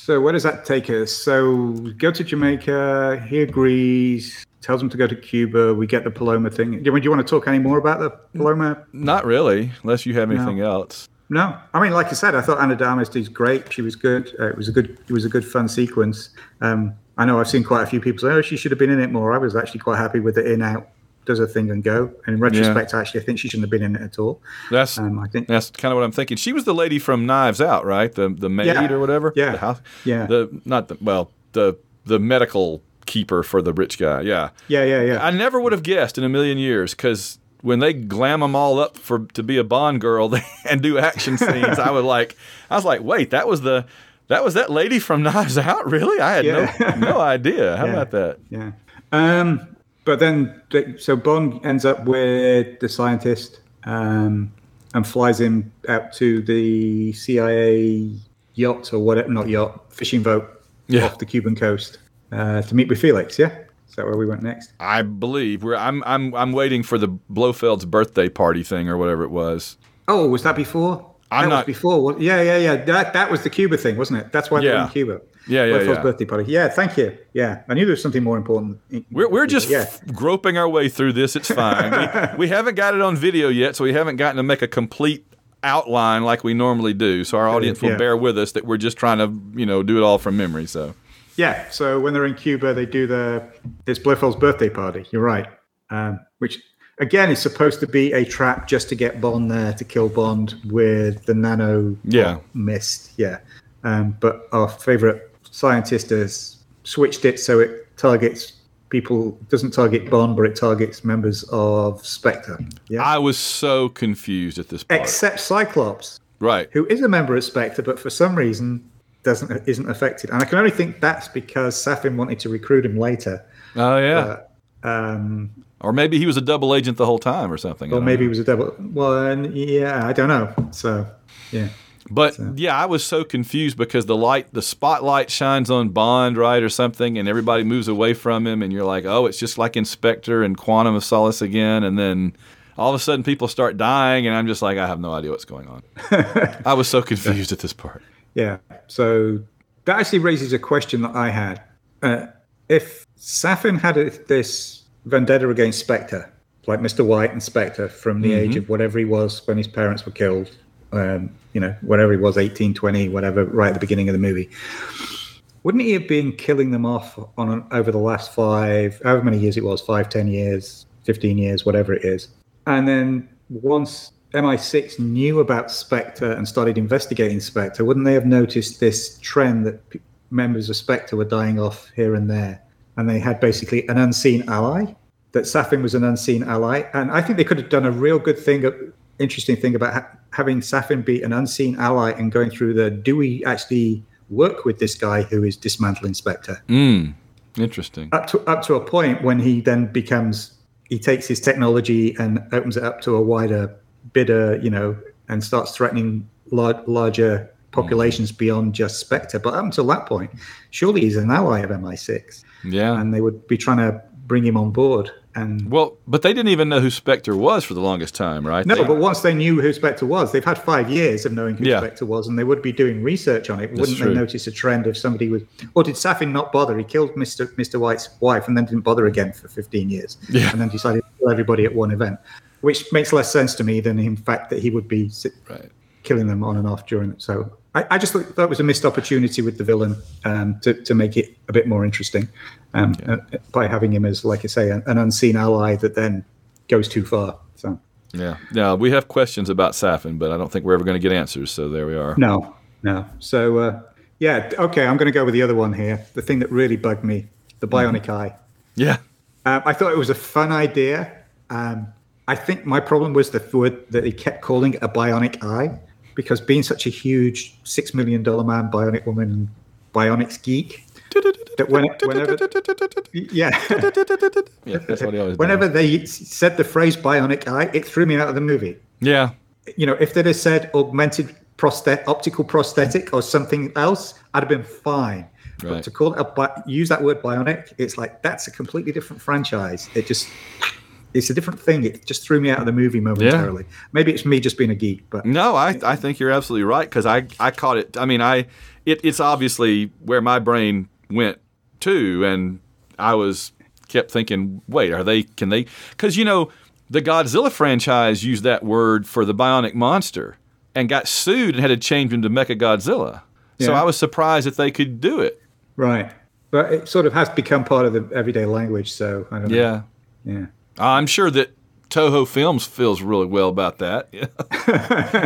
So where does that take us? So go to Jamaica. He agrees. Tells him to go to Cuba. We get the Paloma thing. Do you, do you want to talk any more about the Paloma? not really, unless you have anything else. No. I mean, like I said, I thought Ana de Armas is great. She was good. Uh, it was a good. It was a good fun sequence. Um, I know I've seen quite a few people say, "Oh, she should have been in it more." I was actually quite happy with the in out, does her thing and go. And in retrospect, actually, I think she shouldn't have been in it at all. That's Um, I think that's kind of what I'm thinking. She was the lady from Knives Out, right? The the maid Yeah. or whatever. Yeah. The house. Yeah. The not the well the the medical keeper for the rich guy. Yeah. Yeah, yeah, yeah. I never would have guessed in a million years because when they glam them all up for to be a Bond girl and do action scenes, I was like, I was like, wait, that was the that was that lady from Knives Out, really? I had Yeah. no no idea. How Yeah. about that? Yeah. Um, but then, they- so Bond ends up with the scientist um, and flies him out to the CIA yacht or whatever, not yacht, fishing boat Yeah. off the Cuban coast uh, to meet with Felix. Yeah. Is that where we went next? I believe we're. I'm I'm I'm waiting for the Blofeld's birthday party thing or whatever it was. Oh, was that before? I'm that not- was before. wa- Yeah, yeah, yeah. That that was the Cuba thing, wasn't it? That's why they were Yeah. in Cuba. Yeah, yeah, yeah. birthday party. Yeah, thank you. Yeah, I knew there was something more important. We're, we're just yeah. groping our way through this. It's fine. we, we haven't got it on video yet, so we haven't gotten to make a complete outline like we normally do. So our audience will Yeah. bear with us that we're just trying to, you know, do it all from memory. So Yeah, so when they're in Cuba, they do the it's Blofeld's birthday party. You're right, um, which again is supposed to be a trap just to get Bond there to kill Bond with the nano Yeah. mist. Yeah, um, but our favorite scientist has switched it so it targets people doesn't target Bond, but it targets members of Spectre. Yeah, I was so confused at this part. except Cyclops right. who is a member of Spectre, but for some reason doesn't isn't affected. And I can only think that's because Safin wanted to recruit him later. Oh yeah. Um, or maybe he was a double agent the whole time or something. Or maybe know. he was a double. Well, and yeah, I don't know. So, yeah, But yeah, I was so confused because the light, the spotlight shines on Bond, right, or something, and everybody moves away from him, and you're like, oh, it's just like in Spectre and Quantum of Solace again, and then all of a sudden people start dying, and I'm just like, I have no idea what's going on. I was so confused at this part. yeah. So that actually raises a question that I had. Uh, if Safin had this vendetta against Spectre, like Mr. White and Spectre from the age of whatever he was when his parents were killed, um, you know, whatever he was, 18, 20, whatever, right at the beginning of the movie. Wouldn't he have been killing them off on an, over the last five, however many years it was, five, ten years, 15 years, whatever it is? And then once MI6 knew about Spectre and started investigating Spectre, wouldn't they have noticed this trend that p- members of Spectre were dying off here and there? And they had basically an unseen ally, that Safin was an unseen ally. And I think they could have done a real good thing, a interesting thing about ha- having Safin be an unseen ally and going through the do we actually work with this guy who is dismantle in Spectre? Mm, interesting. up to up to a point when he then becomes he takes his technology and opens it up to a wider bidder, you know, and starts threatening lar- larger populations mm. beyond just Spectre. But up until that point, surely he's an ally of MI6, Yeah. and they would be trying to bring him on board. And Well, but they didn't even know who Spectre was for the longest time, right? no, They- but once they knew who Spectre was, they've had five years of knowing who Yeah. Spectre was, and they would be doing research on it. Wouldn't they notice a trend if somebody was, or did Safin not bother? He killed Mr. Mr. White's wife and then didn't bother again for 15 years, Yeah. and then decided to kill everybody at one event, which makes less sense to me than in fact that he would be right. killing them on and off during it. So I, I just thought that was a missed opportunity with the villain um, to, to make it a bit more interesting um, uh, by having him as, like I say, an, an unseen ally that then goes too far. So Yeah. Yeah. We have questions about Safin, but I don't think we're ever going to get answers. So there we are. no, no. So uh, yeah, okay. I'm going to go with the other one here. The thing that really bugged me, the bionic eye. Yeah. Um, I thought it was a fun idea. Um, I think my problem was the word that he kept calling it a bionic eye, because being such a huge six million dollar man, bionic woman, bionics geek, that when, whenever, yeah, Yeah. That's what he always whenever they said the phrase bionic eye, it threw me out of the movie. Yeah. You know, if they'd have said augmented prosthetic, optical prosthetic or something else, I'd have been fine. But to call it a bi- use that word bionic, it's like that's a completely different franchise. It just it's a different thing. It just threw me out of the movie momentarily. Maybe it's me just being a geek, but No, I, I think you're absolutely right because I, I caught it. I mean, I it, it's obviously where my brain went to, and I was kept thinking, wait, are they? Can they? Because you know, the Godzilla franchise used that word for the bionic monster and got sued and had to change him to Mecha Godzilla. So I was surprised that they could do it. right. But it sort of has become part of the everyday language. So I don't know. Yeah, Yeah. I'm sure that Toho Films feels really well about that.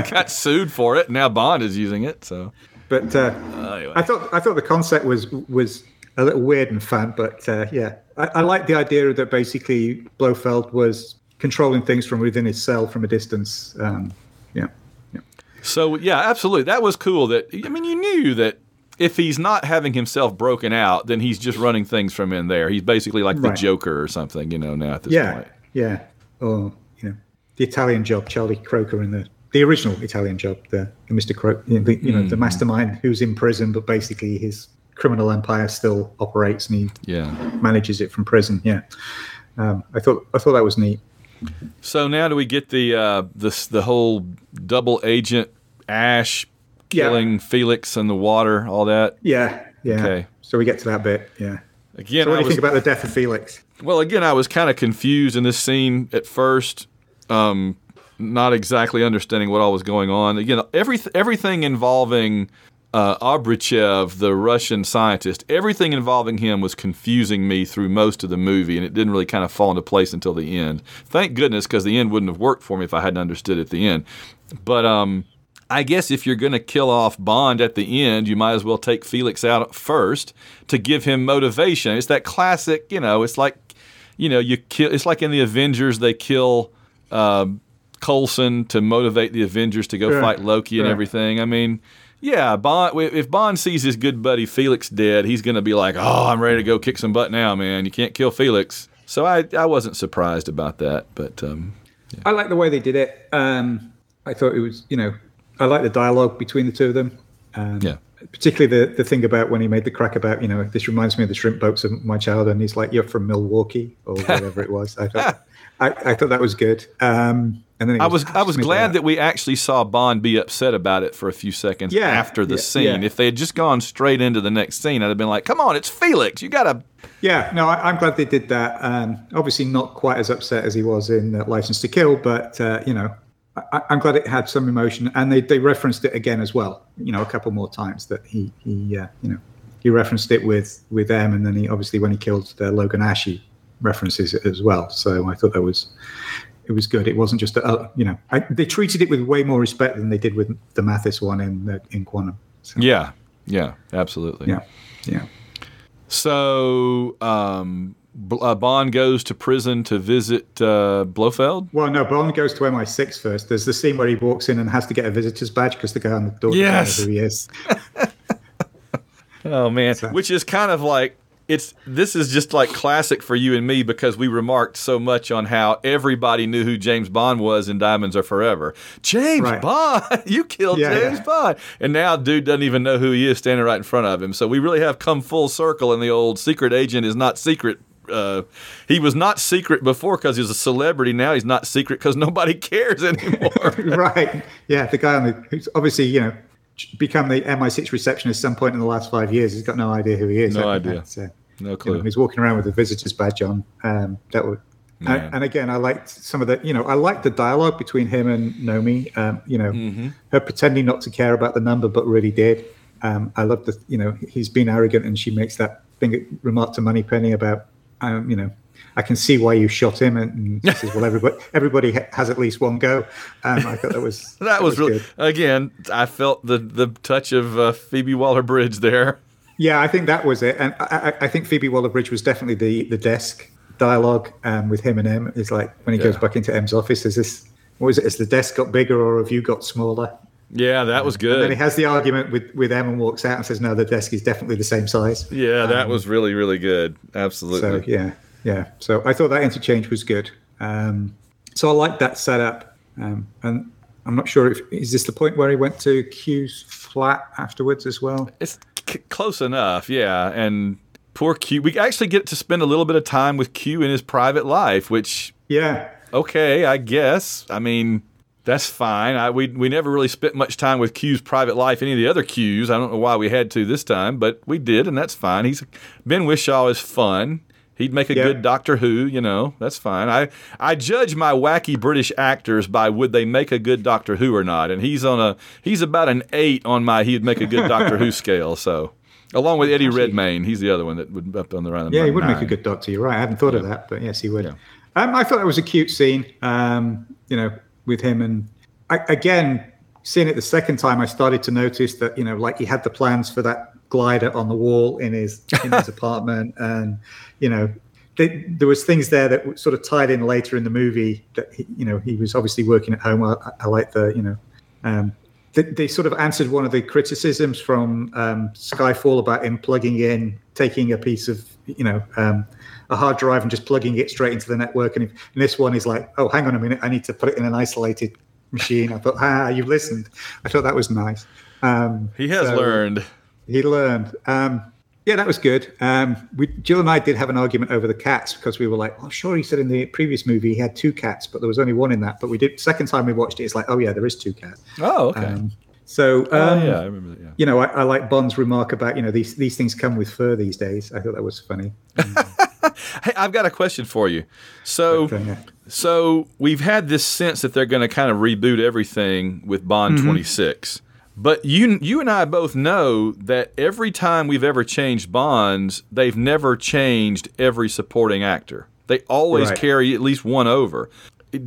got sued for it. Now Bond is using it. So But uh, anyway. I thought I thought the concept was was a little weird and fun, but uh, yeah, I, I like the idea that basically Blofeld was controlling things from within his cell from a distance. Um, yeah, yeah, So yeah, absolutely. That was cool. That I mean, you knew that if he's not having himself broken out, then he's just running things from in there. He's basically like the Right. Joker or something, you know. Now at this yeah, point, yeah. Or you know, the Italian job, Charlie Croker in the the original Italian job, the, the Mr. Croker, you know, the, you know, the mastermind who's in prison, but basically his criminal empire still operates and he yeah. manages it from prison. Yeah, um, I thought I thought that was neat. So now do we get the uh, this the whole double agent Ash Yeah. killing Felix in the water, all that? Yeah, yeah. Okay. So we get to that bit. Yeah. Again, So what I do you was, think about the death of Felix? Well, again, I was kind of confused in this scene at first, um, not exactly understanding what all was going on. Again, every everything involving uh, Obruchev, the Russian scientist, everything involving him was confusing me through most of the movie, and it didn't really kind of fall into place until the end. Thank goodness, because the end wouldn't have worked for me if I hadn't understood at the end. But um, I guess if you're going to kill off Bond at the end, you might as well take Felix out first to give him motivation. It's that classic, you know, it's like, you know, you kill. It's like in the Avengers, they kill um Coulson to motivate the Avengers to go Sure. fight Loki and Sure. everything. I mean, yeah, Bond. If Bond sees his good buddy Felix dead, he's going to be like, "Oh, I'm ready to go kick some butt now, man. You can't kill Felix." So I, I wasn't surprised about that, but um, I like the way they did it. Um, I thought it was, you know, I like the dialogue between the two of them. Um, Yeah. Particularly the, the thing about when he made the crack about, you know, this reminds me of the shrimp boats of my childhood. And he's like, "You're from Milwaukee" or whatever it was. I thought, I, I thought that was good. Um, and then I was I was glad out." that we actually saw Bond be upset about it for a few seconds Yeah, after the yeah, scene. yeah. If they had just gone straight into the next scene, I'd have been like, "Come on, it's Felix. You gotta." Yeah, no, I, I'm glad they did that. Um, obviously, not quite as upset as he was in uh, License to Kill, but uh, you know, I, I'm glad it had some emotion, and they, they referenced it again as well. You know, a couple more times that he he uh, you know he referenced it with with them, and then he obviously when he killed uh, Logan Ash, he references it as well. So I thought that was it was good. It wasn't just a, uh, you know I, they treated it with way more respect than they did with the Mathis one in in Quantum. So, Yeah, yeah, absolutely. yeah, yeah. So um, uh, Bond goes to prison to visit uh, Blofeld. Well, no, Bond goes to MI6 first. There's the scene where he walks in and has to get a visitor's badge because the guy on the door Yes. who he is. Oh man, So- which is kind of like it's this is just like classic for you and me because we remarked so much on how everybody knew who James Bond was in Diamonds Are Forever. James Right. Bond, you killed Yeah, James yeah. Bond, and now dude doesn't even know who he is standing right in front of him. So we really have come full circle, and the old secret agent is not secret. Uh, he was not secret before because he was a celebrity. Now he's not secret because nobody cares anymore. right. Yeah, the guy on the who's obviously, you know, become the MI6 receptionist at some point in the last five years. He's got no idea who he is. No idea. uh, no you know, clue. he's walking around with a visitor's badge on. Um, that would. And, and again, I liked some of the, you know, I liked the dialogue between him and Nomi. Um, you know, Mm-hmm. her pretending not to care about the number, but really did. Um, I love the, you know, he's been arrogant, and she makes that thing remark to Moneypenny about, um, you know, I can see why you shot him, and, and she says, well, everybody, everybody has at least one go. Um, I thought that was That was really good. again. I felt the the touch of uh, Phoebe Waller Bridge there. Yeah, I think that was it, and I, I I think Phoebe Waller-Bridge was definitely the the desk dialogue um, with him and M. Is like when he goes back into M's office. Is this what was it? Has the desk got bigger or have you got smaller? Yeah, that was good. And then he has the argument with with M and walks out and says, "No, the desk is definitely the same size." Yeah, that was really really good. Absolutely. So yeah, yeah. So I thought that interchange was good. Um, so I like that setup, um, and I'm not sure if is this the point where he went to Q's flat afterwards as well. It's c- close enough, yeah. And poor Q, we actually get to spend a little bit of time with Q in his private life, which Yeah. Okay, I guess. I mean, that's fine. I, we we never really spent much time with Q's private life. Any of the other Q's, I don't know why we had to this time, but we did, and that's fine. He's Ben Whishaw is fun. He'd make a Yeah. good Doctor Who, you know. That's fine. I I judge my wacky British actors by would they make a good Doctor Who or not, and he's on a he's about an eight on my he'd make a good Doctor Who scale. So, along with Eddie Redmayne, he's the other one that would up on the round. Yeah, he would make a good doctor. You're right. I hadn't thought of that, but yes, he would. Yeah. Um, I thought that was a cute scene. Um, you know, with him and I, again, seeing it the second time, I started to notice that you know, like he had the plans for that glider on the wall in his in his apartment, and you know, they, there was things there that sort of tied in later in the movie that he, you know he was obviously working at home. I, I like the you know. Um, they, they sort of answered one of the criticisms from um, Skyfall about him plugging in, taking a piece of, you know, um, a hard drive and just plugging it straight into the network. And, if, and this one is like, oh, hang on a minute, I need to put it in an isolated machine. I thought, ah, you've listened. I thought that was nice. Um, He has so learned. He learned. Um, yeah, that was good. Um, we, Jill and I did have an argument over the cats because we were like, "Oh, sure." He said in the previous movie he had two cats, but there was only one in that. But we did second time we watched it. It's like, oh yeah, there is two cats. Oh, okay. Um, so oh, um, yeah, I remember that. Yeah. you know, I, I like Bond's remark about you know these these things come with fur these days. I thought that was funny. Hey, I've got a question for you. So, uh, yeah. so we've had this sense that they're going to kind of reboot everything with Bond Mm-hmm. 26. But you, you and I both know that every time we've ever changed Bonds, they've never changed every supporting actor. They always Right. carry at least one over.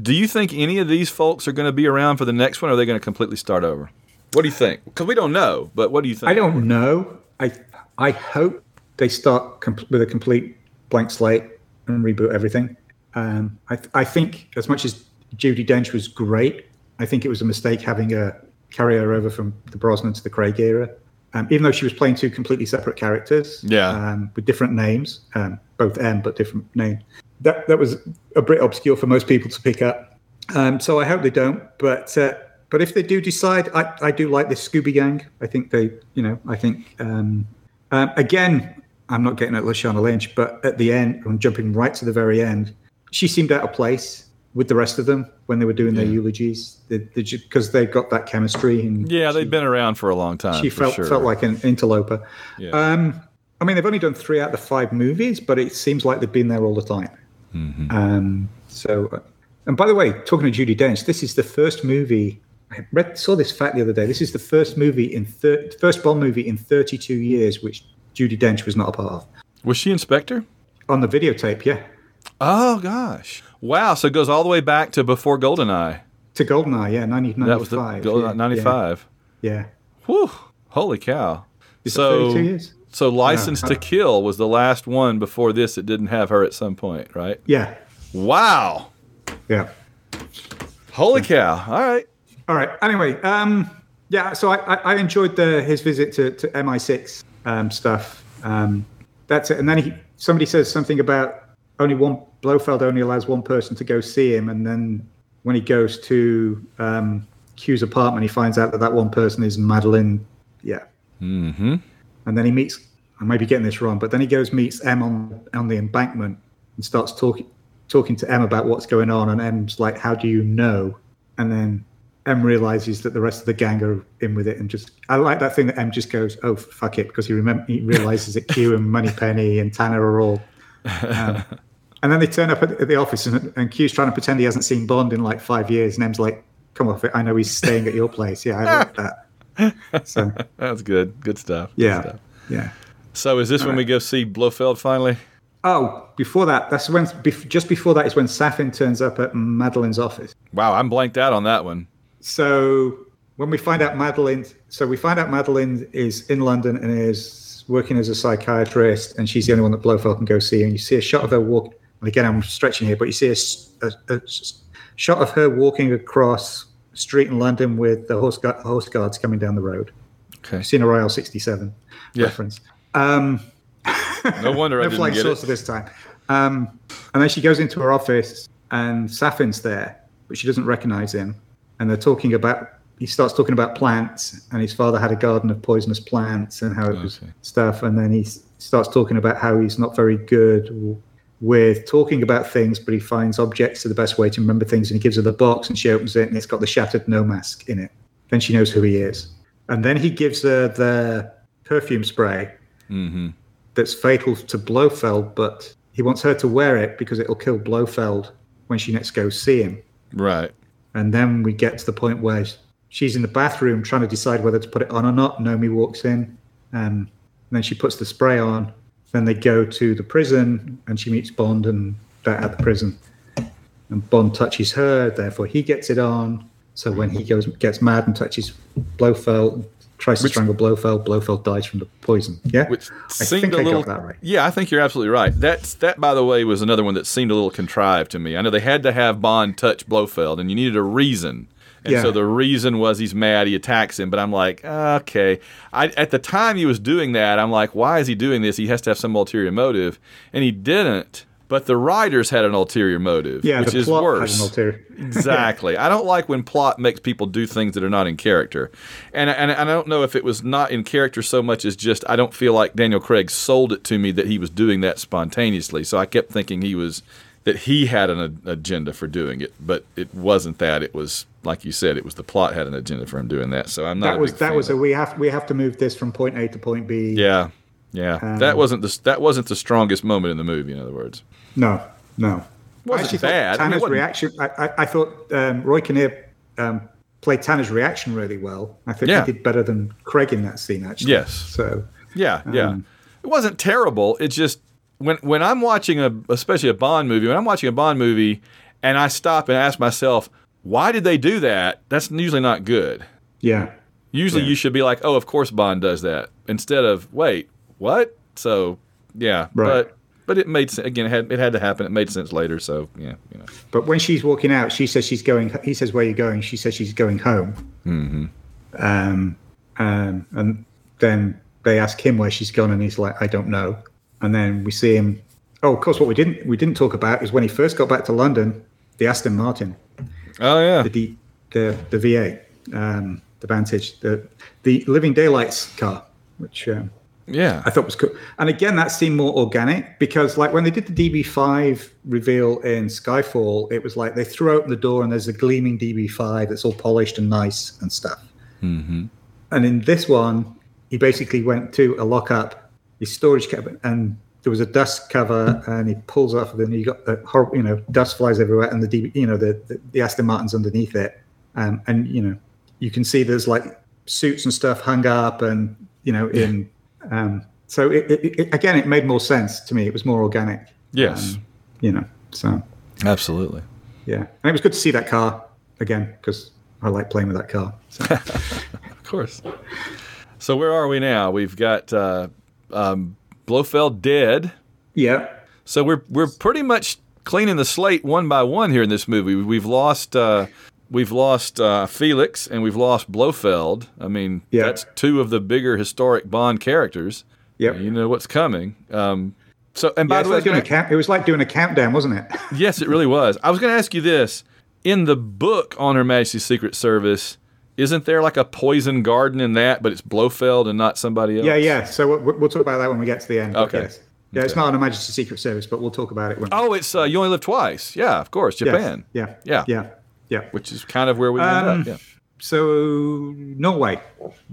Do you think any of these folks are going to be around for the next one, or are they going to completely start over? What do you think? Because we don't know, but what do you think? I don't know. I I hope they start com- with a complete blank slate and reboot everything. Um, I I think as much as Judi Dench was great, I think it was a mistake having a carry her over from the Brosnan to the Craig era. Um, even though she was playing two completely separate characters, Yeah. um, with different names, um, both M but different name. That that was a bit obscure for most people to pick up. Um, so I hope they don't. But uh, but if they do decide, I, I do like this Scooby Gang. I think they, you know, I think um, um, again, I'm not getting at Lashana Lynch, but at the end, I'm jumping right to the very end. She seemed out of place with the rest of them when they were doing their eulogies, because they, got that chemistry. And Yeah, she, they've been around for a long time. she felt sure. felt like an interloper. Yeah. Um, I mean, they've only done three out of the five movies, but it seems like they've been there all the time. Mm-hmm. Um, so, uh, and by the way, talking to Judi Dench, this is the first movie. I read saw this fact the other day. This is the first movie in thir- first Bond movie in 32 years which Judi Dench was not a part of. Was she in Spectre? On the videotape, yeah, Oh gosh! Wow! So it goes all the way back to before Goldeneye. to Goldeneye, yeah, 1995. That was the Goldeneye yeah, '95. Yeah, Whew! Holy cow! Is so 32 years? so License Yeah. to Kill was the last one before this. It didn't have her at some point, right? yeah, Wow! yeah. Holy cow! All right. All right. Anyway, um, yeah. So I, I, I enjoyed the his visit to, to MI6 um, stuff. Um, that's it. And then he somebody says something about only one Blofeld only allows one person to go see him, and then when he goes to um, Q's apartment, he finds out that that one person is Madeleine. Yeah. Mm-hmm. And then he meets. I may be getting this wrong, but then he goes meets M on on the embankment and starts talking talking to M about what's going on, and M's like, "How do you know?" And then M realizes that the rest of the gang are in with it, and just I like that thing that M just goes, "Oh fuck it," because he remember he realizes that Q and Moneypenny and Tanner are all. Um, and then they turn up at, at the office, and, and Q's trying to pretend he hasn't seen Bond in like five years, and M's like, "Come off it! I know he's staying at your place. Yeah, I like that." So That's good. Good stuff. Good yeah, stuff. yeah. So is this when we go see Blofeld finally? Oh, before that, that's when just before that is when Safin turns up at Madeleine's office. Wow, I'm blanked out on that one. So when we find out Madeleine, so we find out Madeleine is in London and is working as a psychiatrist, and she's the only one that Blofeld can go see. And you see a shot of her walk. And again, I'm stretching here, but you see a, a- a shot of her walking across street in London with the horse, gu- horse guards coming down the road. Okay. Casino Royale 67 Yeah. reference. Um, No wonder I no didn't flying get saucer it. this time. Um, and then she goes into her office, and Safin's there, but she doesn't recognize him. And they're talking about. He starts talking about plants, and his father had a garden of poisonous plants, and how it was Okay. stuff. And then he starts talking about how he's not very good, with talking about things, but he finds objects are the best way to remember things, and he gives her the box, and she opens it, and it's got the shattered Noh mask in it. Then she knows who he is, and then he gives her the perfume spray Mm-hmm. that's fatal to Blofeld, but he wants her to wear it because it'll kill Blofeld when she next goes see him. Right. And then we get to the point where she's in the bathroom trying to decide whether to put it on or not. Nomi walks in, um, and then she puts the spray on. Then they go to the prison, and she meets Bond and they're at the prison. And Bond touches her, therefore he gets it on. So when he goes gets mad and touches Blofeld, tries to Which- strangle Blofeld, Blofeld dies from the poison. Yeah, Which I think a I little. got that right. Yeah, I think you're absolutely right. That's that. By the way, was another one that seemed a little contrived to me. I know they had to have Bond touch Blofeld, and you needed a reason. And Yeah. so the reason was he's mad, he attacks him. But I'm like, okay. I, at the time he was doing that, I'm like, why is he doing this? He has to have some ulterior motive, and he didn't. But the writers had an ulterior motive, Yeah, which is worse. has an ulterior. exactly. I don't like when plot makes people do things that are not in character, and and I don't know if it was not in character so much as just I don't feel like Daniel Craig sold it to me that he was doing that spontaneously. So I kept thinking he was that he had an agenda for doing it, but it wasn't that. It was like you said, it was the plot had an agenda for him doing that. So I'm not. that was that was a we have we have to move this from point A to point B. yeah, yeah. Um, that wasn't the that wasn't the strongest moment in the movie. In other words, No, no. Wasn't I bad. thought I mean, Tanner's reaction. I, I, I thought um, Rory Kinnear um, played Tanner's reaction really well. I think Yeah. he did better than Craig in that scene. Actually. Yes. So Yeah, yeah. Um, it wasn't terrible. It just when when I'm watching a especially a Bond movie, when I'm watching a Bond movie and I stop and ask myself, why did they do that? That's usually not good. yeah, Usually Yeah. you should be like, oh, of course Bond does that instead of wait, what? So, yeah, Right. but but it made sense. Again, it had, it had to happen. It made sense later. So, yeah, you know. but when she's walking out, she says she's going. He says, "Where are you going?" She says she's going home. Mm-hmm. Um, um, and then they ask him where she's gone, and he's like, "I don't know." And then we see him. Oh, of course, what we didn't we didn't talk about is when he first got back to London, the Aston Martin. Oh yeah, the D, the the V8, um, the Vantage, the the Living Daylights car, which um, yeah. I thought was cool. And again, that seemed more organic because, like, when they did the DB5 reveal in Skyfall, it was like they threw open the door and there's a gleaming DB5 that's all polished and nice and stuff. Mm-hmm. And in this one, he basically went to a lockup, his storage cabinet, and there was a dust cover, and he pulls off, and you got the horrible, you know, dust flies everywhere, and the DB, you know, the the, the Aston Martin's underneath it, um, and you know, you can see there's like suits and stuff hung up, and you know, in um, so it, it, it, again, it made more sense to me. It was more organic. Yes, um, you know, so absolutely. yeah, and it was good to see that car again because I like playing with that car. So. Of course. So where are we now? We've got uh, um, Blofeld dead. yeah. So we're we're pretty much cleaning the slate one by one here in this movie. We've lost uh, we've lost uh, Felix and we've lost Blofeld. I mean, Yeah. that's two of the bigger historic Bond characters. Yep. You know what's coming. Um, so and by Yeah, the way, like doing a count, it was like doing a countdown, wasn't it? yes, it really was. I was going to ask you this: in the book on Her Majesty's Secret Service, isn't there like a poison garden in that, but it's Blofeld and not somebody else? yeah, yeah. So we'll, we'll talk about that when we get to the end. Okay. Yes. Yeah, it's not on a Majesty Secret Service, but we'll talk about it when. Oh, it's uh, you only live twice. Yeah, of course, Yes. Japan. Yeah. Yeah. Yeah. Yeah. Which is kind of where we end Um, up. Yeah. So Norway,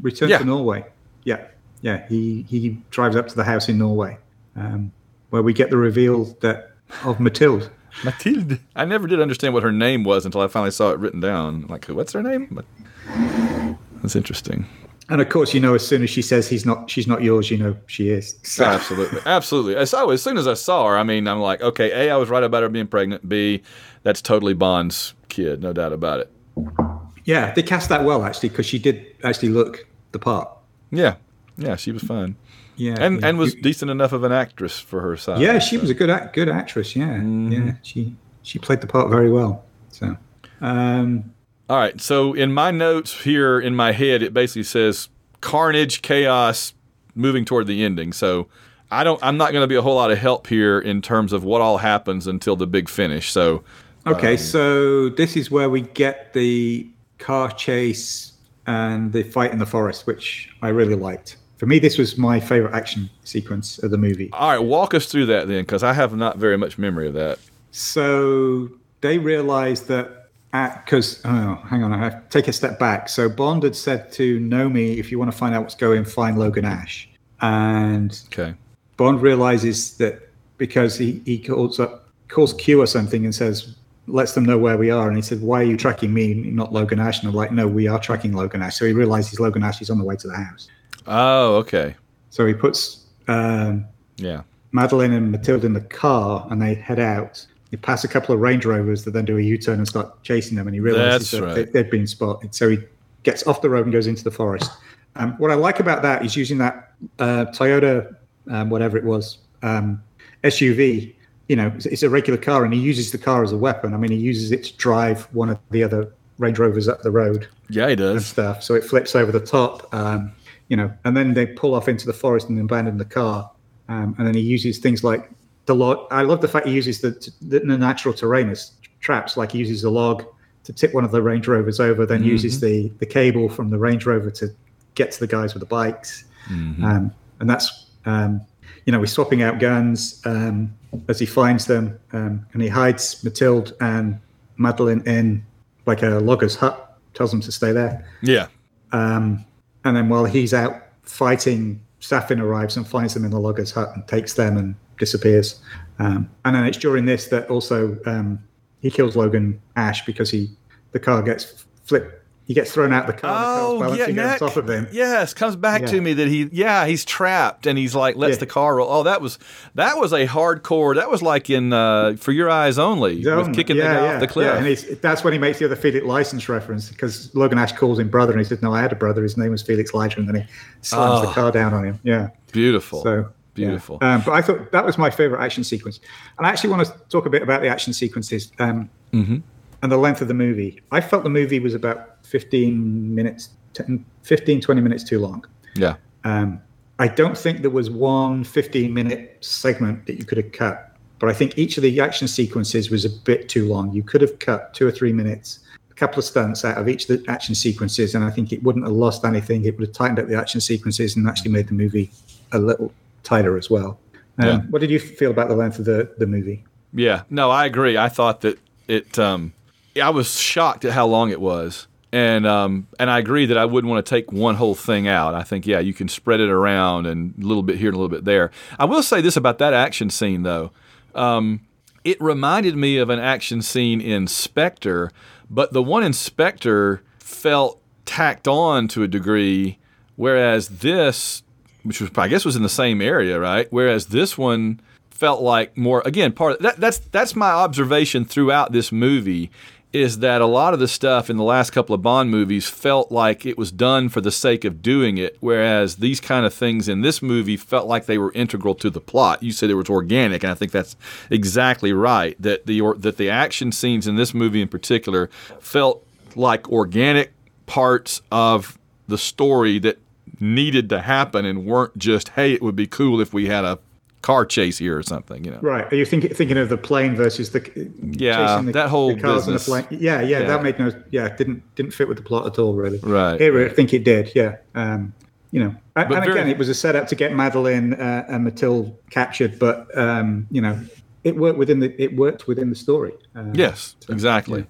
return Yeah. to Norway. Yeah. Yeah. He he drives up to the house in Norway, um, where we get the reveal that of Mathilde. Mathilde. I never did understand what her name was until I finally saw it written down. Like, what's her name? That's interesting. And of course, you know, as soon as she says he's not, she's not yours, you know, she is. So, Absolutely, absolutely. As, I, as soon as I saw her, I mean, I'm like, okay, a, I was right about her being pregnant. B, that's totally Bond's kid, no doubt about it. yeah, they cast that well actually because she did actually look the part. Yeah, yeah, she was fine, Yeah. and yeah. and was decent enough of an actress for her size. Yeah, she was a good act, good actress. Yeah, Mm-hmm. yeah, she she played the part very well. So, um, All right. So in my notes here in my head, it basically says carnage, chaos, moving toward the ending. So I don't. I'm not going to be a whole lot of help here in terms of what all happens until the big finish. So okay, um, so this is where we get the car chase and the fight in the forest, which I really liked. for me, this was my favorite action sequence of the movie. All right, walk us through that then, because I have not very much memory of that. So they realize that because oh, hang on, I have to take a step back. So Bond had said to Nomi, "If you want to find out what's going, find Logan Ash." And Okay. Bond realizes that because he he calls up calls Q or something and says lets them know where we are, and he said, "Why are you tracking me, not Logan Ash?" And I'm like, "No, we are tracking Logan Ash." So he realizes Logan Ash is on the way to the house. Oh, okay. So he puts um, Yeah. Madeleine and Matilda in the car, and they head out. They pass a couple of Range Rovers that then do a U-turn and start chasing them, and he realizes That's that right. they, they've been spotted. So he gets off the road and goes into the forest. Um, what I like about that is using that uh, Toyota, um, whatever it was, um, SUV. You know, it's, it's a regular car, and he uses the car as a weapon. I mean, he uses it to drive one of the other Range Rovers up the road Yeah, he and does. stuff. So it flips over the top, um, you know, and then they pull off into the forest and abandon the car. Um, and then he uses things like the log. I love the fact he uses the, the, the natural terrain as traps, like he uses the log to tip one of the Range Rovers over, then uses the, the cable from the Range Rover to get to the guys with the bikes. Um, and that's, um, you know, he's swapping out guns um, as he finds them. Um, and he hides Mathilde and Madeleine in like a logger's hut, tells them to stay there. Yeah. Um, and then while he's out fighting, Safin arrives and finds them in the logger's hut and takes them and disappears. Um, and then it's during this that also um, he kills Logan Ash because he the car gets flipped. He gets thrown out of the car. Oh, the car's yeah, balancing on Nick. top of him. Yes, comes back Yeah. to me that he, yeah, he's trapped and he's like lets Yeah. the car roll. Oh, that was that was a hardcore. That was like in uh, For Your Eyes Only His with kicking the guy off the cliff. Yeah, and he's, that's when he makes the other Felix license reference because Logan Ash calls him brother and he says, "No, I had a brother. His name was Felix Leiter," and then he slams Oh. the car down on him. Yeah. Beautiful. So yeah. Beautiful. Um, but I thought that was my favorite action sequence, and I actually want to talk a bit about the action sequences um, Mm-hmm. and the length of the movie. I felt the movie was about 15 minutes, 10, 15, 20 minutes too long. yeah. Um, I don't think there was one 15 minute segment that you could have cut, but I think each of the action sequences was a bit too long. You could have cut two or three minutes, a couple of stunts out of each of the action sequences, and I think it wouldn't have lost anything. It would have tightened up the action sequences and actually made the movie a little tighter as well. Um, Yeah. What did you feel about the length of the, the movie? Yeah, no, I agree. I thought that it. Um, I was shocked at how long it was, and um, and I agree that I wouldn't want to take one whole thing out. I think yeah, you can spread it around and a little bit here and a little bit there. I will say this about that action scene though. Um, it reminded me of an action scene in Spectre, but the one in Spectre felt tacked on to a degree, whereas this, which was I guess was in the same area, right? Whereas this one felt like more again part of that, that's that's my observation throughout this movie is that a lot of the stuff in the last couple of Bond movies felt like it was done for the sake of doing it, whereas these kind of things in this movie felt like they were integral to the plot. You said it was organic, and I think that's exactly right. That the or, that the action scenes in this movie in particular felt like organic parts of the story that needed to happen and weren't just hey, it would be cool if we had a car chase here or something, you know. Right. Are you think, thinking of the plane versus the Yeah, the, that whole the cars and the business. plane? Yeah, yeah, Yeah. that made no. Yeah, didn't didn't fit with the plot at all, really. Right. Here, I think it did. Yeah. Um, you know, But and very- again, it was a setup to get Madeleine uh, and Mathilde captured, but um, you know, it worked within the it worked within the story. Um, Yes, so, exactly. yeah,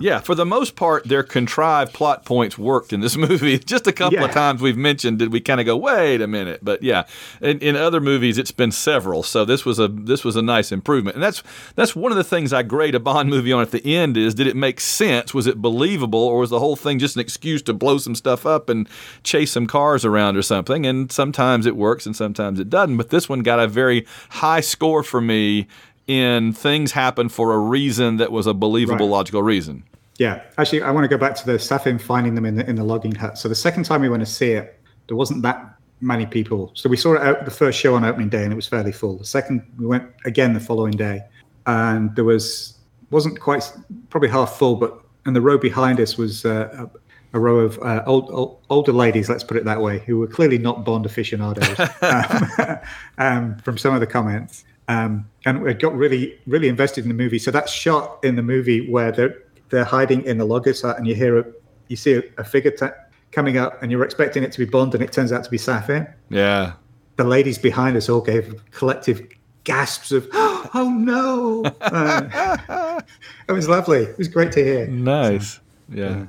Yeah. for the most part, their contrived plot points worked in this movie. Just a couple of times we've mentioned did we kind of go, wait a minute, but yeah, in, in other movies it's been several. So this was a this was a nice improvement, and that's that's one of the things I grade a Bond movie on at the end is did it make sense? Was it believable, or was the whole thing just an excuse to blow some stuff up and chase some cars around or something? And sometimes it works, and sometimes it doesn't. But this one got a very high score for me. In things happen for a reason that was a believable, Right. logical reason. Yeah, actually, I want to go back to the Safin finding them in the in the logging hut. So the second time we went to see it, there wasn't that many people. So we saw it out the first show on opening day, and it was fairly full. The second we went again the following day, and there was wasn't quite probably half full, but and the row behind us was uh, a, a row of uh, old, old older ladies, let's put it that way, who were clearly not Bond aficionados um, um, from some of the comments. Um, and we got really, really invested in the movie. So that shot in the movie where they're they're hiding in the loggers hut, and you hear a, you see a, a figure ta- coming up, and you're expecting it to be Bond, and it turns out to be Safin. Yeah. The ladies behind us all gave collective gasps of "Oh no!" Uh, it was lovely. It was great to hear. Nice. Yeah.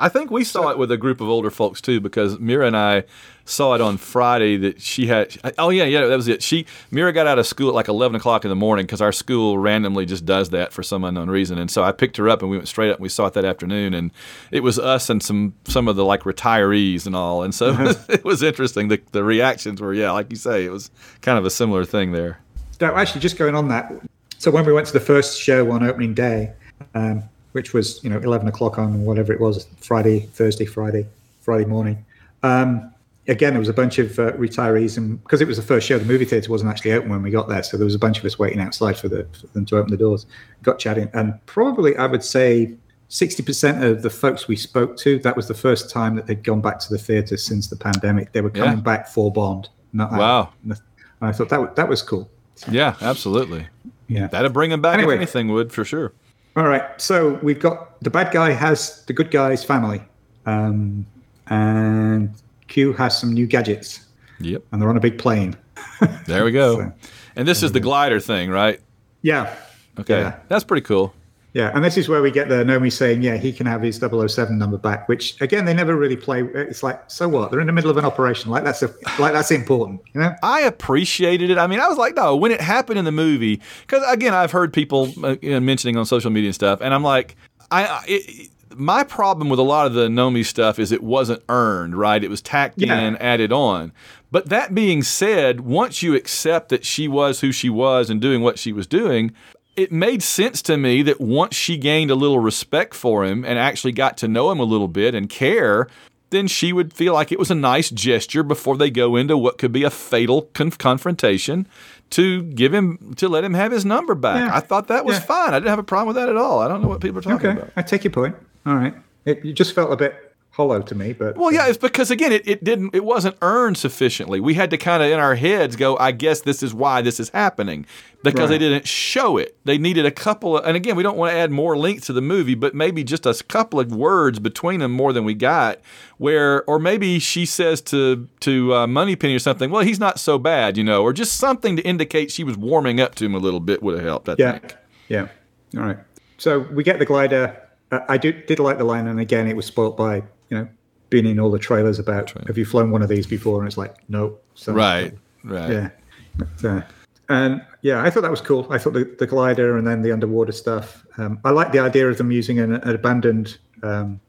I think we saw it with a group of older folks too, because Mira and I saw it on Friday that she had. Oh yeah, yeah, that was it. She Mira got out of school at like eleven o'clock in the morning because our school randomly just does that for some unknown reason, and so I picked her up and we went straight up. and We saw it that afternoon, and it was us and some some of the like retirees and all, and so it was interesting. The the reactions were yeah, like you say, it was kind of a similar thing there. So actually, just going on that. So when we went to the first show on opening day, um, which was you know 11 o'clock on whatever it was Friday, Thursday, Friday, Friday morning. Um, again, there was a bunch of uh, retirees, and because it was the first show, the movie theater wasn't actually open when we got there, so there was a bunch of us waiting outside for, the, for them to open the doors. Got chatting, and probably I would say 60% of the folks we spoke to, that was the first time that they'd gone back to the theater since the pandemic. They were coming Yeah. back for Bond. Not Wow. And I thought that that was cool. Yeah, absolutely. Yeah. That'd bring him back Anyway. if anything would for sure. All right. So we've got the bad guy has the good guy's family, um, and Q has some new gadgets, Yep. and they're on a big plane. There we go. So- and this is the glider thing, right? Yeah. Okay. Yeah. That's pretty cool. Yeah, and this is where we get the Nomi saying, yeah, he can have his 007 number back, which again they never really play. It's like, so what? They're in the middle of an operation, like that's a, like that's important, you know? I appreciated it. I mean, I was like, no, when it happened in the movie, because again, I've heard people uh, mentioning on social media and stuff, and I'm like, I. I it, my problem with a lot of the Nomi stuff is it wasn't earned, right? It was tacked Yeah. in, added on. But that being said, once you accept that she was who she was and doing what she was doing, it made sense to me that once she gained a little respect for him and actually got to know him a little bit and care, then she would feel like it was a nice gesture before they go into what could be a fatal con- confrontation to give him to let him have his number back. Yeah. I thought that was Yeah. fine. I didn't have a problem with that at all. I don't know what people are talking Okay, about. I take your point. All right, it, it just felt a bit hollow to me, but Well, yeah, it's because again, it, it didn't, it wasn't earned sufficiently. We had to kind of in our heads go, I guess this is why this is happening, because they didn't show it. They needed a couple of, and again, we don't want to add more links to the movie, but maybe just a couple of words between them more than we got. Where, or maybe she says to to uh, Moneypenny or something, well, he's not so bad, you know, or just something to indicate she was warming up to him a little bit would have helped. I Yeah, think. yeah. All right. So we get the glider. I did did like the line, and again, it was spoilt by you know being in all the trailers about have you flown one of these before, and it's like nope. So Right, right. Yeah. But, uh, and yeah, I thought that was cool. I thought the, the glider and then the underwater stuff. Um, I like the idea of them using an, an abandoned um,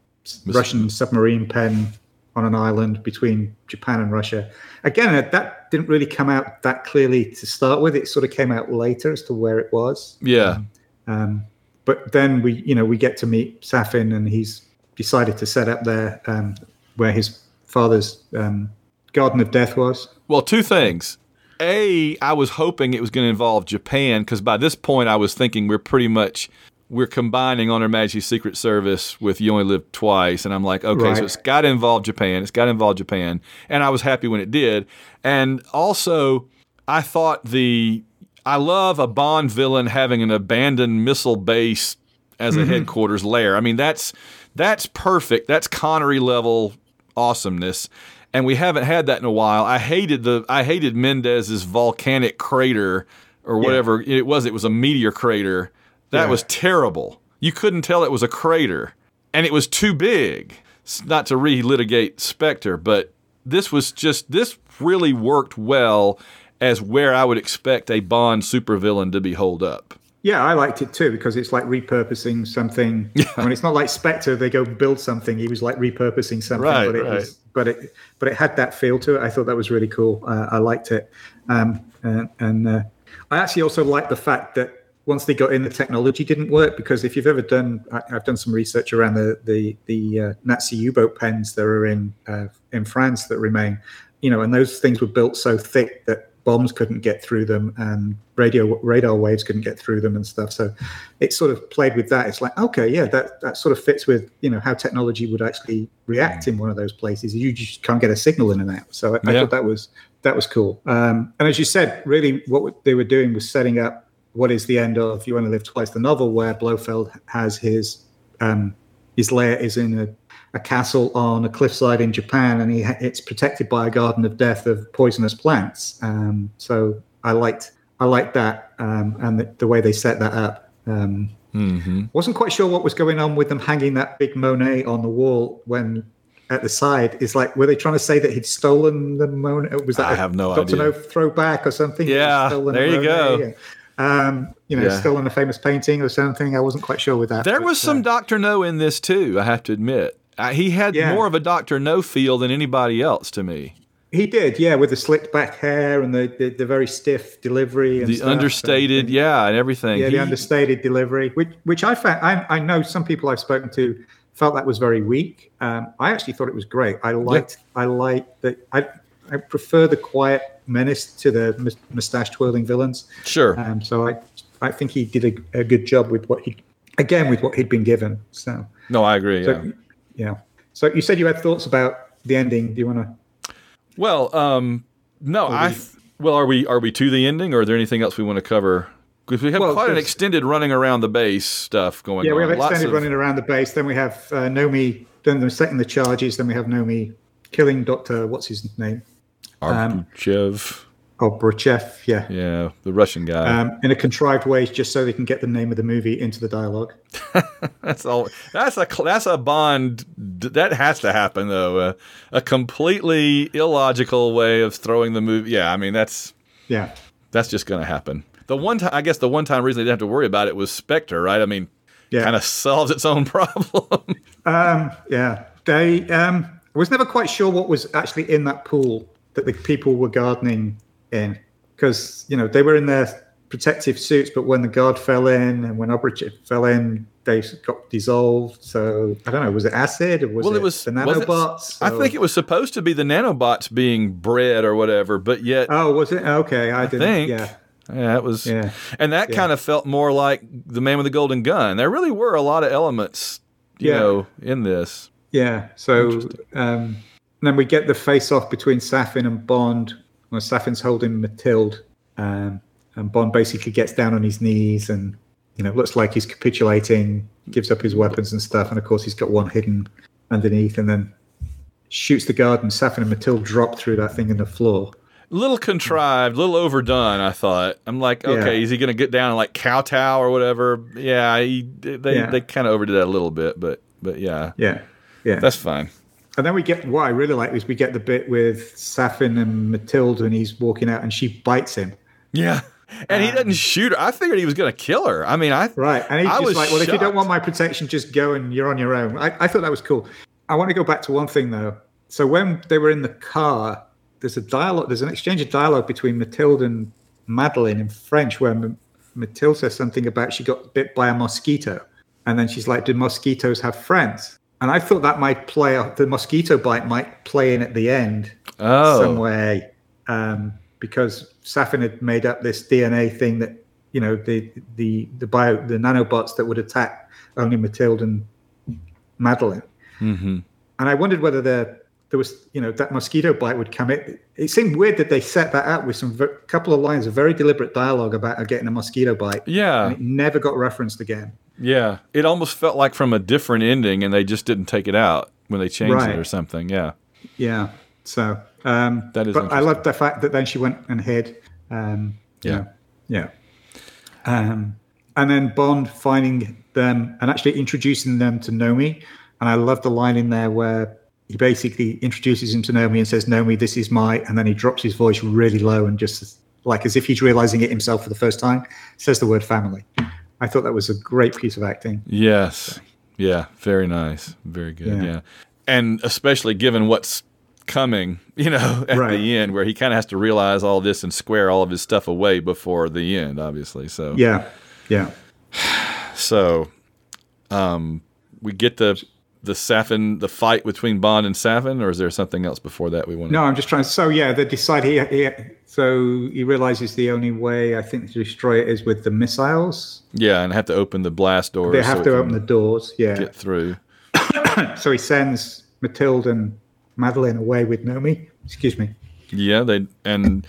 Russian submarine pen on an island between Japan and Russia. Again, uh, that didn't really come out that clearly to start with. It sort of came out later as to where it was. Yeah. Um, but then we, you know, we get to meet Safin, and he's decided to set up there um, where his father's um, Garden of Death was. Well, two things. A, I was hoping it was going to involve Japan because by this point I was thinking we're pretty much we're combining on Her Majesty's Secret Service with You Only Live Twice, and I'm like, okay, so it's got to involve Japan. It's got to involve Japan, and I was happy when it did. And also, I thought the I love a Bond villain having an abandoned missile base as a mm-hmm. headquarters lair. I mean, that's that's perfect. That's Connery level awesomeness. And we haven't had that in a while. I hated the I hated Mendes's volcanic crater or whatever it was. It was a meteor crater. That Yeah. was terrible. You couldn't tell it was a crater. And it was too big. Not to relitigate Spectre, but this was just this really worked well as where I would expect a Bond supervillain to be holed up. Yeah, I liked it too because it's like repurposing something. I mean, it's not like Spectre; they go build something. He was like repurposing something, Right, but it right. was, but it, but it had that feel to it. I thought that was really cool. Uh, I liked it, um, and, and uh, I actually also liked the fact that once they got in, the technology didn't work because if you've ever done, I, I've done some research around the the the uh, Nazi U-boat pens that are in uh, in France that remain, you know, and those things were built so thick that bombs couldn't get through them and radio radar waves couldn't get through them and stuff. So it sort of played with that. It's like okay yeah that that sort of fits with you know how technology would actually react in one of those places. You just can't get a signal in and out. So i, I Yeah. thought that was that was cool. Um, and as you said really what they were doing was setting up what is the end of you only live twice the novel where blofeld has his um, his lair is in a a castle on a cliffside in Japan, and he it's protected by a garden of death of poisonous plants. Um, so I liked I liked that um, and the, the way they set that up. Um, hmm wasn't quite sure what was going on with them hanging that big Monet on the wall when at the side. Is like were they trying to say that he'd stolen the Monet? Was that I have no Dr. idea. No throwback or something? Yeah, stolen there you go. Monet, Um, you know, Yeah. stolen a famous painting or something. I wasn't quite sure with that. There but, was some uh, Doctor No in this too. I have to admit, uh, he had Yeah. more of a Doctor No feel than anybody else to me. he did, yeah, with the slicked back hair and the the, the very stiff delivery and The stuff, understated, and- yeah, and everything. yeah, He- the understated delivery, which which I found. I, I know some people I've spoken to felt that was very weak. Um, I actually thought it was great. I liked. I liked that. I I prefer the quiet menace to the mustache twirling villains. sure. Um, so I I think he did a, a good job with what he again with what he'd been given. So no, I agree. so yeah. Yeah. So you said you had thoughts about the ending. Do you want to? Well, um, no, I. th- Well, are we are we to the ending, or is there anything else we want to cover? Because we have Well, quite an extended running around the base stuff going on. Yeah, on. we have extended of- running around the base. Then we have uh, Nomi. Then they're setting the charges. Then we have Nomi killing Doctor. What's his name? Um, Obruchev. Oh, Bruchev. Yeah. Yeah, the Russian guy. Um, in a contrived way, just so they can get the name of the movie into the dialogue. That's all. That's a that's a Bond. That has to happen though. Uh, a completely illogical way of throwing the movie. Yeah, I mean that's Yeah. that's just going to happen. The one time, I guess, the one time reason they didn't have to worry about it was Spectre, right? I mean, Yeah. kind of solves its own problem. Um, yeah. They. Um, I was never quite sure what was actually in that pool that the people were gardening in, because you know they were in their protective suits, but when the guard fell in and when Oberich fell in, they got dissolved. So I don't know. Was it acid or was well, it, it was the nanobots? I think it was supposed to be the nanobots being bred or whatever, but yet, Oh, was it? Okay, I, didn't. think. Yeah. yeah, it was. Yeah. And that Yeah. kind of felt more like the Man with the Golden Gun. There really were a lot of elements, you Yeah. know, in this. Yeah. So um, then we get the face off between Safin and Bond. Safin's holding Mathilde, um, and Bond basically gets down on his knees and you know looks like he's capitulating, gives up his weapons and stuff, and of course he's got one hidden underneath, and then shoots the guard, and Safin and Mathilde drop through that thing in the floor. little contrived, little overdone. I thought. I'm like, okay, Yeah. is he going to get down and like kowtow or whatever? Yeah, he, they Yeah. they kind of overdid that a little bit, but but yeah, Yeah. Yeah. that's fine. And then we get what I really like is we get the bit with Safin and Mathilde, and he's walking out, and she bites him. Yeah, and he doesn't shoot her. I figured he was going to kill her. I mean, I Um, Right. And he's I just was like, well, if you don't want my protection, just go and you're on your own. I, I thought that was cool. I want to go back to one thing, though. So when they were in the car, there's a dialogue, there's an exchange of dialogue between Mathilde and Madeleine in French where M- Mathilde says something about she got bit by a mosquito. And then she's like, do mosquitoes have friends? And I thought that might play, the mosquito bite might play in at the end oh. some way um, because Safin had made up this DNA thing that you know the the the bio the nanobots that would attack only Matilda and Madeleine, hmm and I wondered whether there there was you know that mosquito bite would come in. It seemed weird that they set that up with some ver- couple of lines of very deliberate dialogue about getting a mosquito bite. yeah, And it never got referenced again. yeah. It almost felt like from a different ending, and they just didn't take it out when they changed Right. it or something. Yeah, Yeah. So um, That is But I love the fact that then she went and hid. Um, you Yeah. know, yeah. Um, and then Bond finding them and actually introducing them to Nomi. And I love the line in there where he basically introduces him to Nomi and says, "Nomi, this is my," and then he drops his voice really low and just like as if he's realizing it himself for the first time, says the word family. I thought that was a great piece of acting. Yes. Yeah. Very nice. Very good. Yeah. Yeah. And especially given what's coming, you know, at Right. the end, where he kind of has to realize all this and square all of his stuff away before the end, obviously. So, Yeah, yeah. so, um, we get the the Safin, the fight between Bond and Safin, or is there something else before that we want? No, I'm just trying. So yeah, they decide he, he so he realizes the only way I think to destroy it is with the missiles. Yeah, and have to open the blast doors. They have so to open the doors. Yeah. get through. So he sends Matilda and Madeleine away with Nomi. Excuse me. Yeah, they and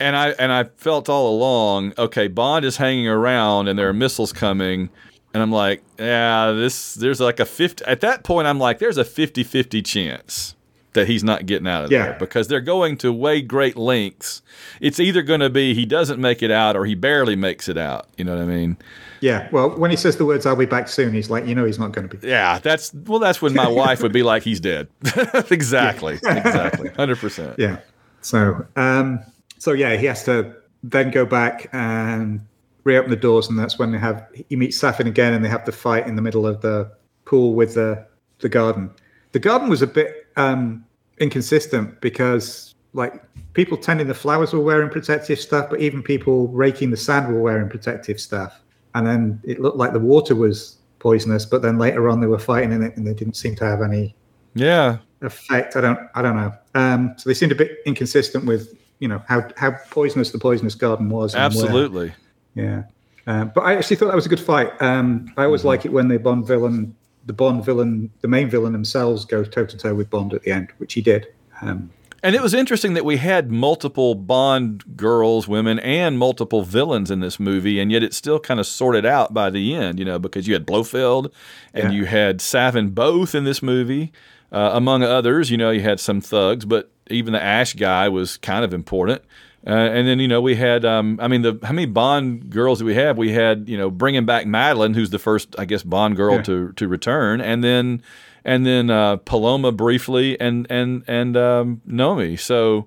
and I and I felt all along, okay, Bond is hanging around and there are missiles coming. And I'm like, yeah, this there's like a 50 at that point I'm like there's a 50-50 chance that he's not getting out of Yeah. there because they're going to way great lengths. It's either going to be he doesn't make it out or he barely makes it out, you know what I mean? Yeah. Well, when he says the words "I'll be back soon," he's like, you know, he's not going to be. Yeah, that's well that's when my wife would be like he's dead. exactly. Exactly. 100%. Yeah. So, um, so yeah, he has to then go back and reopen the doors, and that's when they have he meets Safin again, and they have the fight in the middle of the pool with the the garden. The garden was a bit um, inconsistent because, like, people tending the flowers were wearing protective stuff, but even people raking the sand were wearing protective stuff. And then it looked like the water was poisonous, but then later on they were fighting in it, and they didn't seem to have any Yeah. effect. I don't I don't know. Um, so they seemed a bit inconsistent with you know how how poisonous the poisonous garden was. and where- Absolutely. Yeah. Um, but I actually thought that was a good fight. Um, I always like it when the Bond villain, the Bond villain, the main villain themselves go toe to toe with Bond at the end, which he did. Um, And it was interesting that we had multiple Bond girls, women, and multiple villains in this movie, and yet it still kind of sorted out by the end, you know, because you had Blofeld and Yeah. you had Safin both in this movie, uh, among others. You know, you had some thugs, but even the Ash guy was kind of important. Uh, and then you know we had, um, I mean, the how many Bond girls do we have? We had you know bringing back Madeleine, who's the first, I guess, Bond girl Yeah. to to return, and then and then uh, Paloma briefly, and and and um, Nomi. So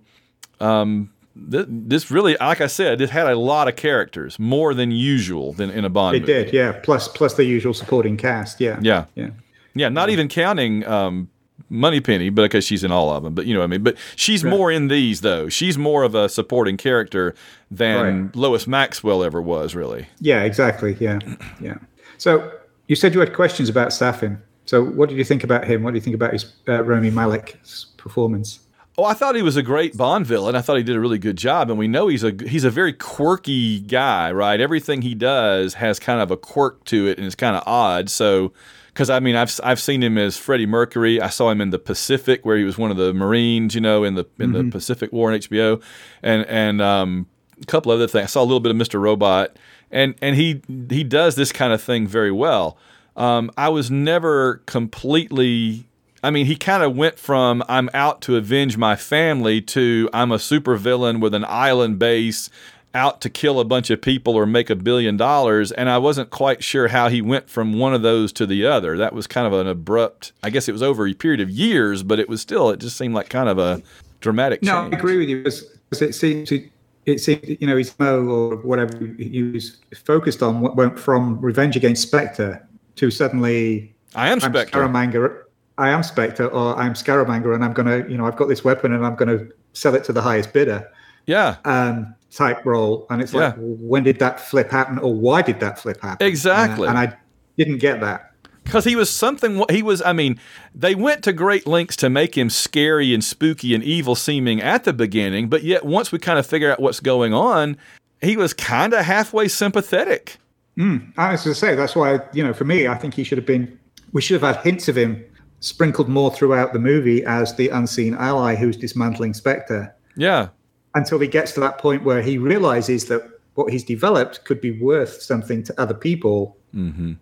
um, th- this really, like I said, it had a lot of characters, more than usual than in a Bond. it movie. did, yeah. Plus plus the usual supporting cast, yeah, Yeah, yeah. yeah. Not even counting um, Moneypenny, because she's in all of them. But you know what I mean. But she's more in these though. She's more of a supporting character than Right. Lois Maxwell ever was, really. Yeah, exactly. Yeah, yeah. So you said you had questions about Safin. So what did you think about him? What do you think about his uh, Rami Malek's performance? Oh, I thought he was a great Bond villain. I thought he did a really good job, and we know he's a he's a very quirky guy, right? Everything he does has kind of a quirk to it, and it's kind of odd. So, because I mean, I've I've seen him as Freddie Mercury. I saw him in the Pacific, where he was one of the Marines, you know, in the in the Pacific War on HBO, and and um, a couple other things. I saw a little bit of Mr. Robot, and and he he does this kind of thing very well. Um, I was never completely. I mean, he kind of went from I'm out to avenge my family to I'm a supervillain with an island base out to kill a bunch of people or make a billion dollars. And I wasn't quite sure how he went from one of those to the other. That was kind of an abrupt, I guess it was over a period of years, but it was still, it just seemed like kind of a dramatic No, change. I agree with you. Because it seems to, it seems you know his mo or whatever he was focused on went from revenge against Spectre to suddenly I am I'm Spectre. Scaramanga. I am Spectre, or I'm Scaramanga, and I'm gonna you know I've got this weapon and I'm gonna sell it to the highest bidder. Yeah, Um, type role, and it's like, Yeah. when did that flip happen, or why did that flip happen? Exactly. Uh, and I didn't get that. because he was something he was i mean they went to great lengths to make him scary and spooky and evil seeming at the beginning but yet once we kind of figure out what's going on he was kind of halfway sympathetic I was going to say that's why you know for me I think he should have been. We should have had hints of him sprinkled more throughout the movie as the unseen ally who's dismantling Spectre yeah until he gets to that point where he realizes that what he's developed could be worth something to other people. mm-hmm.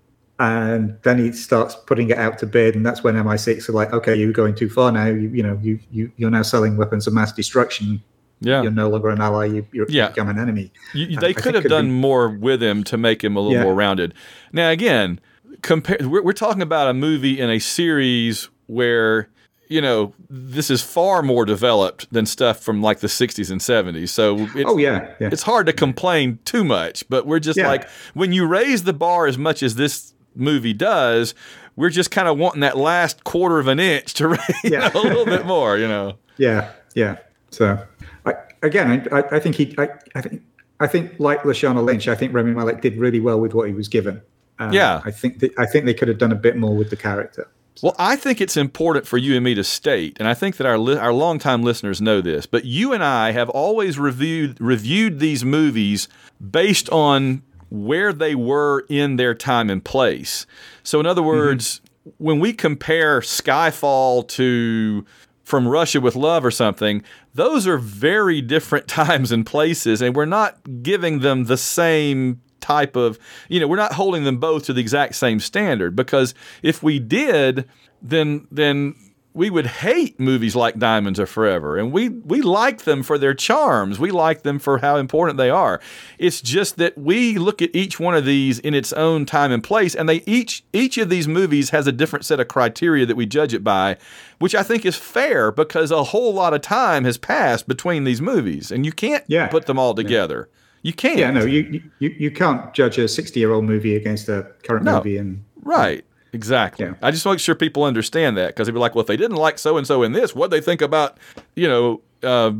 And then he starts putting it out to bid, and that's when MI6 are like, "Okay, you're going too far now. You, you know, you, you you're now selling weapons of mass destruction. yeah You're no longer an ally. You, you're Yeah. become an enemy." You- you- they could have could done be- more with him to make him a little Yeah. more rounded. Now, again, compare. We're, we're talking about a movie in a series where you know this is far more developed than stuff from like the '60s and '70s. So it's, Oh yeah, yeah. it's hard to complain too much. But we're just Yeah. like when you raise the bar as much as this movie does. We're just kind of wanting that last quarter of an inch to raise Yeah. know, a little bit more, you know. Yeah, yeah. So, I, again, I, I think he, I, I think, I think like Lashana Lynch, I think Rami Malek did really well with what he was given. Um, Yeah. I think that, I think they could have done a bit more with the character. Well, I think it's important for you and me to state, and I think that our li- our longtime listeners know this, but you and I have always reviewed reviewed these movies based on where they were in their time and place. So, in other mm-hmm. words, when we compare Skyfall to From Russia with Love or something, those are very different times and places, and we're not giving them the same type of, you know, we're not holding them both to the exact same standard because if we did, then then we would hate movies like Diamonds Are Forever, and we we like them for their charms. We like them for how important they are. It's just that we look at each one of these in its own time and place, and they each each of these movies has a different set of criteria that we judge it by, which I think is fair because a whole lot of time has passed between these movies, and you can't Yeah. put them all together. You can't. Yeah, no, you you, you can't judge a 60 year old movie against a current No. movie and Right. Exactly. Yeah. I just want to make sure people understand that because they'd be like, well, if they didn't like so and so in this, what they think about, you know, uh,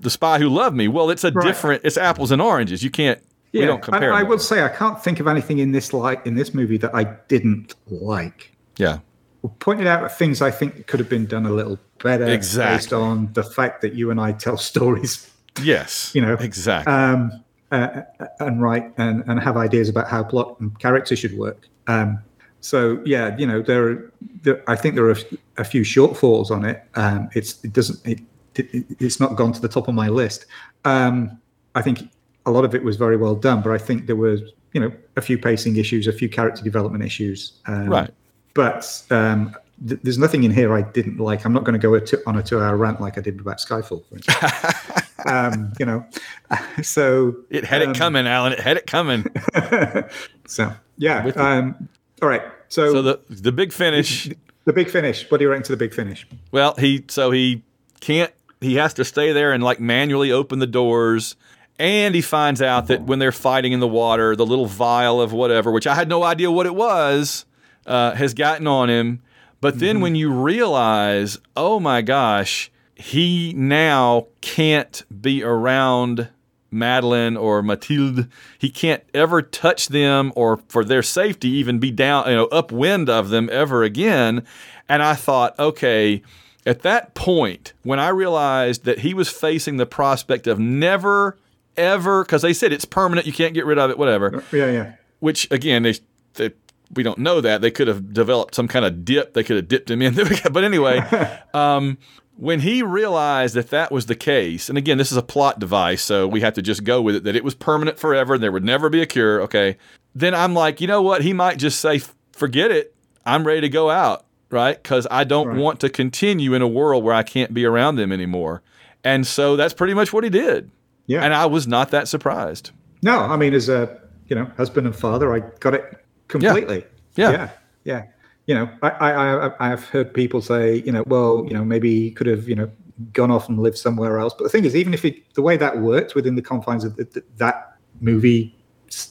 the spy who loved me? Well, it's a Right. different. It's apples and oranges. You can't. We don't compare. I, I will say I can't think of anything in this like in this movie that I didn't like. Yeah. We pointed out things I think could have been done a little better Exactly. based on the fact that you and I tell stories, Yes. you know, Exactly. um, uh, and write and, and have ideas about how plot and character should work. Um, so yeah, you know, there, are, there I think there are a few shortfalls on it. Um, it's it doesn't it, it it's not gone to the top of my list. Um, I think a lot of it was very well done, but I think there was you know a few pacing issues, a few character development issues. Um, right. But um, th- there's nothing in here I didn't like. I'm not going to go a two- on a two-hour rant like I did about Skyfall. Um, you know, so It had um, it coming, Alan. It had it coming. so yeah. Um, all right. So, so the the big finish. the big finish. What do you rank to the big finish? Well, he so he can't. He has to stay there and like manually open the doors. And he finds out that when they're fighting in the water, the little vial of whatever, which I had no idea what it was, uh, has gotten on him. But then when you realize, oh my gosh, he now can't be around Madeleine or Mathilde. He can't ever touch them or for their safety even be down, you know, upwind of them ever again. And I thought, okay, at that point, when I realized that he was facing the prospect of never, ever, because they said it's permanent, you can't get rid of it, whatever Yeah, yeah. which again they, they we don't know that they could have developed some kind of dip they could have dipped him in but anyway um, when he realized that that was the case and again this is a plot device so we have to just go with it that it was permanent forever and there would never be a cure okay then i'm like you know what he might just say forget it i'm ready to go out right because i don't Right. want to continue in a world where i can't be around them anymore and so that's pretty much what he did Yeah. and i was not that surprised No, I mean, as a you know husband and father, I got it completely. Yeah. yeah, yeah. You know, I, I, I, I've heard people say, you know, well, you know, maybe he could have, you know, gone off and lived somewhere else. But the thing is, even if it, the way that worked within the confines of the, the, that movie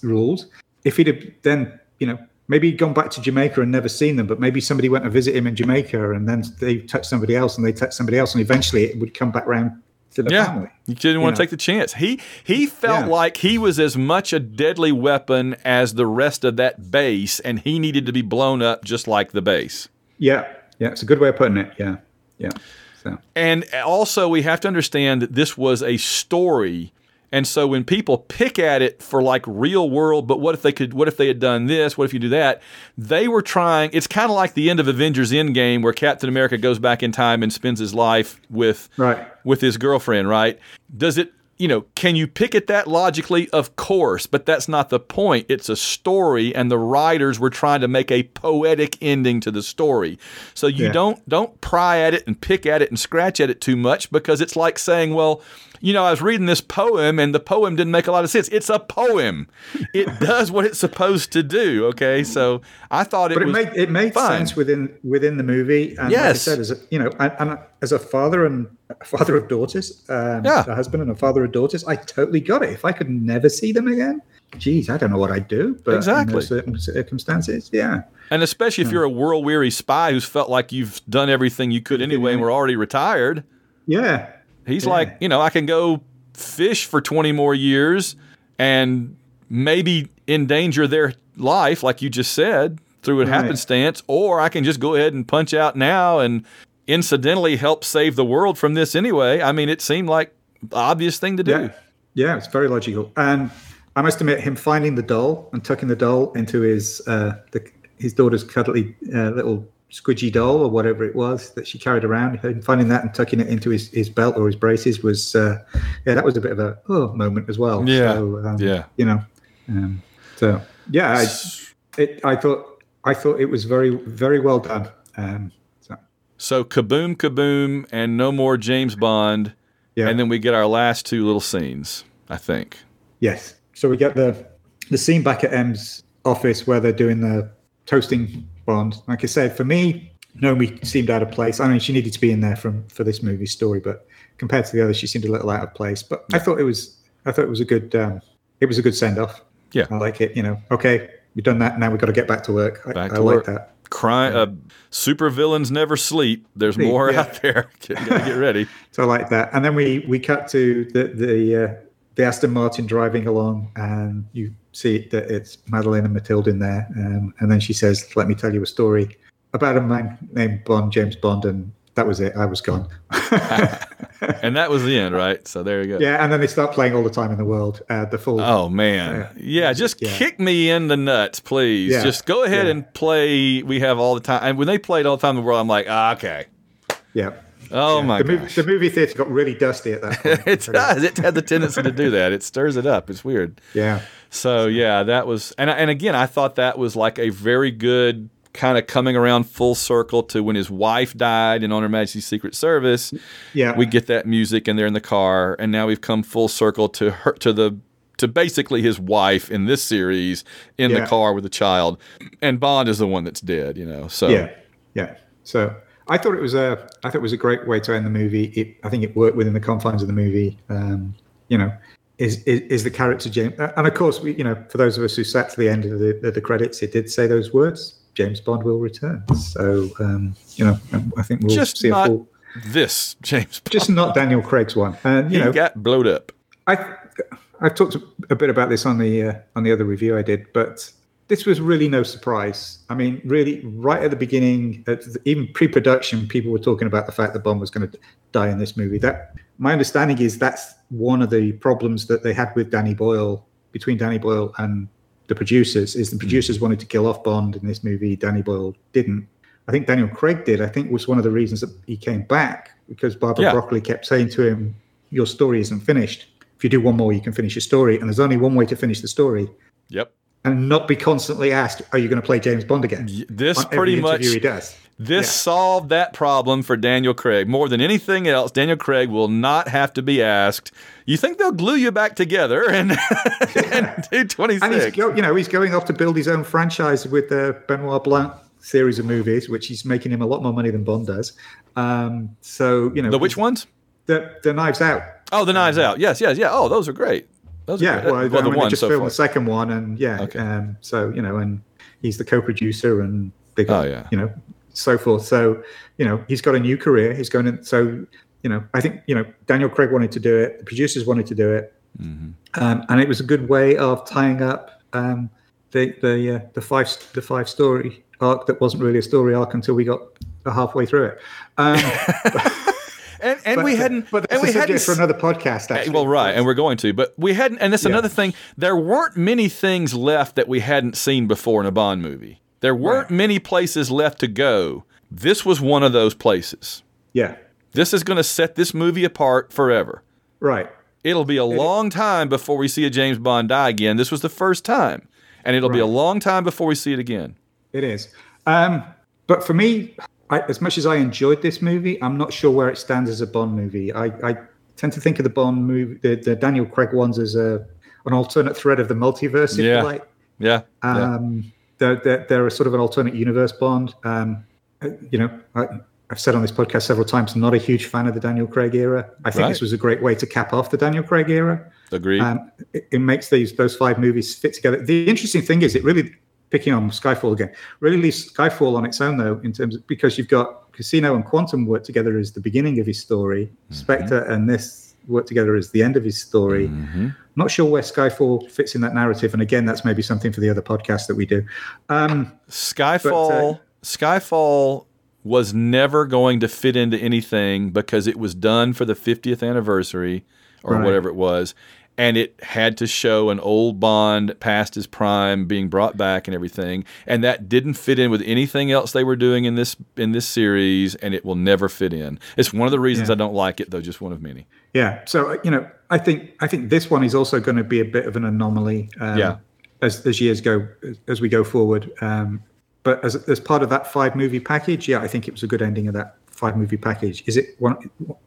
rules, if he'd have then, you know, maybe gone back to Jamaica and never seen them, but maybe somebody went to visit him in Jamaica and then they touched somebody else and they touched somebody else, and eventually it would come back round to the Yeah, family. you didn't want know. to take the chance. He he felt Yeah. like he was as much a deadly weapon as the rest of that base, and he needed to be blown up just like the base. Yeah, yeah, it's a good way of putting it. Yeah, yeah. So And also, we have to understand that this was a story. And so when people pick at it for like real world, but what if they could, what if they had done this? What if you do that? They were trying, it's kind of like the end of Avengers Endgame where Captain America goes back in time and spends his life with, right, with his girlfriend, right? Does it, you know, can you pick at that logically? Of course, but that's not the point. It's a story, and the writers were trying to make a poetic ending to the story. So you Yeah. don't don't pry at it and pick at it and scratch at it too much because it's like saying, well, you know, I was reading this poem and the poem didn't make a lot of sense. It's a poem. It does what it's supposed to do. Okay, so I thought it but it was made it made fine. sense within within the movie. And like I Yes. said, as a, you know, and, and as a father and a father of daughters, um, Yeah. a husband and a father of daughters, I totally got it. If I could never see them again, geez, I don't know what I'd do. But Exactly. in certain circumstances, yeah, And especially if you're a world weary spy who's felt like you've done everything you could anyway and were already retired. yeah, He's Yeah. like, you know, I can go fish for 20 more years and maybe endanger their life, like you just said, through a Right. happenstance, or I can just go ahead and punch out now and incidentally help save the world from this anyway. I mean, it seemed like the obvious thing to do. yeah, yeah. It's very logical. And I must admit, him finding the doll and tucking the doll into his uh, the, his daughter's cuddly uh, little squidgy doll or whatever it was that she carried around, him finding that and tucking it into his, his belt or his braces was uh, yeah, that was a bit of a oh moment as well. Yeah, so, um, yeah. You know, um, So yeah, I, it, I thought I thought it was very very well done. Um, so So kaboom, kaboom, and no more James Bond. yeah, And then we get our last two little scenes, I think. yes. So we get the the scene back at M's office where they're doing the toasting Bond. Like I said, for me, Naomi seemed out of place. I mean, she needed to be in there from for this movie story, but compared to the others, she seemed a little out of place. But I thought it was I thought it was a good um, it was a good send off. Yeah. I like it. You know, okay, we've done that. Now we've got to get back to work. I, Back I to like work. that. Crime, uh, super villains never sleep. There's Sleep, more yeah. out there. Get, get ready. So I like that. And then we we cut to the the uh, the Aston Martin driving along, and you see that it's Madeleine and Matilda in there. Um, and then she says, "Let me tell you a story about a man named Bond, James Bond." And that was it. I was gone. And that was the end, right? So there you go. yeah. And then they start playing all the time in the world. Uh, the full. Oh man, yeah. Just Yeah. kick me in the nuts, please. Yeah. Just go ahead Yeah. and play. We have all the time, and when they played all the time in the world, I'm like, ah, okay. Yeah. Oh my the movie, the movie theater got really dusty at that point. it does. It had the tendency to do that. It stirs it up. It's weird. Yeah. So yeah, that was, and and again, I thought that was like a very good kind of coming around full circle to when his wife died in On Her Majesty's Secret Service. Yeah. We get that music and they're in the car, and now we've come full circle to her to the to basically his wife in this series in the car with the child, and Bond is the one that's dead. You know, so Yeah, yeah. So I thought it was a, I thought it was a great way to end the movie. It, I think it worked within the confines of the movie. Um, you know, is, is is the character James, uh, and of course, we, you know, for those of us who sat to the end of the, of the credits, it did say those words: James Bond will return. So, um, you know, I think we'll Just see not a full, this James Bond, just not Daniel Craig's one. And you he know, got blowed up. I I've talked a bit about this on the uh, on the other review I did, but this was really no surprise. I mean, really, right at the beginning, at the, even pre-production, people were talking about the fact that Bond was going to die in this movie. That my understanding is that's one of the problems that they had with Danny Boyle between Danny Boyle and the producers is the hmm. producers wanted to kill off Bond in this movie. Danny Boyle didn't. I think Daniel Craig did. I think was one of the reasons that he came back because Barbara Yeah. Broccoli kept saying to him, "Your story isn't finished. If you do one more, you can finish your story." And there's only one way to finish the story, Yep. and not be constantly asked, "Are you going to play James Bond again?" This pretty much he does. This Yeah. solved that problem for Daniel Craig. More than anything else, Daniel Craig will not have to be asked, you think they'll glue you back together and, and do 26? And he's go, you know he's going off to build his own franchise with the Benoit Blanc series of movies, which is making him a lot more money than Bond does. Um, so you know the which ones? The, the Knives Out. Oh, the Knives Out. Yes, yes, yeah. Oh, those are great. Those are Yeah, great. well, well I the mean, one just so filmed far. the second one, and yeah, Okay. um, so you know, and he's the co-producer, and they got, Oh, yeah. you know, so forth. So you know, he's got a new career. He's going to. So you know, I think you know, Daniel Craig wanted to do it. The producers wanted to do it, Mm-hmm. um, and it was a good way of tying up um, the the uh, the five the five story arc that wasn't really a story arc until we got halfway through it. Um, And, and we hadn't. but that's and we hadn't for another podcast. Actually. Well, right, and we're going to, but we hadn't, and that's Yeah. another thing. There weren't many things left that we hadn't seen before in a Bond movie. There weren't Right. many places left to go. This was one of those places. yeah, This is going to set this movie apart forever. right. It'll be a long time before we see a James Bond die again. This was the first time, and it'll be a long time before we see it again. It is. Um, but for me, I, as much as I enjoyed this movie, I'm not sure where it stands as a Bond movie. I, I tend to think of the Bond movie, the, the Daniel Craig ones, as a an alternate thread of the multiverse, if Yeah. you like. Yeah, yeah. They're, they're, they're a sort of an alternate universe Bond. Um, you know, I, I've said on this podcast several times, I'm not a huge fan of the Daniel Craig era. I think Right. this was a great way to cap off the Daniel Craig era. Agreed. Um, it, it makes these those five movies fit together. The interesting thing is, it really picking on Skyfall again really leaves Skyfall on its own though, in terms of because you've got Casino and Quantum work together as the beginning of his story, Spectre and this work together as the end of his story. Mhm. Not sure where Skyfall fits in that narrative, and again, that's maybe something for the other podcast that we do. Um, Skyfall. Skyfall was never going to fit into anything because it was done for the 50th anniversary or Right. whatever it was, and it had to show an old Bond past his prime being brought back and everything, and that didn't fit in with anything else they were doing in this in this series, and it will never fit in. It's one of the reasons Yeah. I don't like it, though, just one of many. Yeah, so uh, you know, I think I think this one is also going to be a bit of an anomaly. Um, Yeah. as as years go as we go forward. Um, but as as part of that five movie package, yeah, I think it was a good ending of that five movie package. Is it one?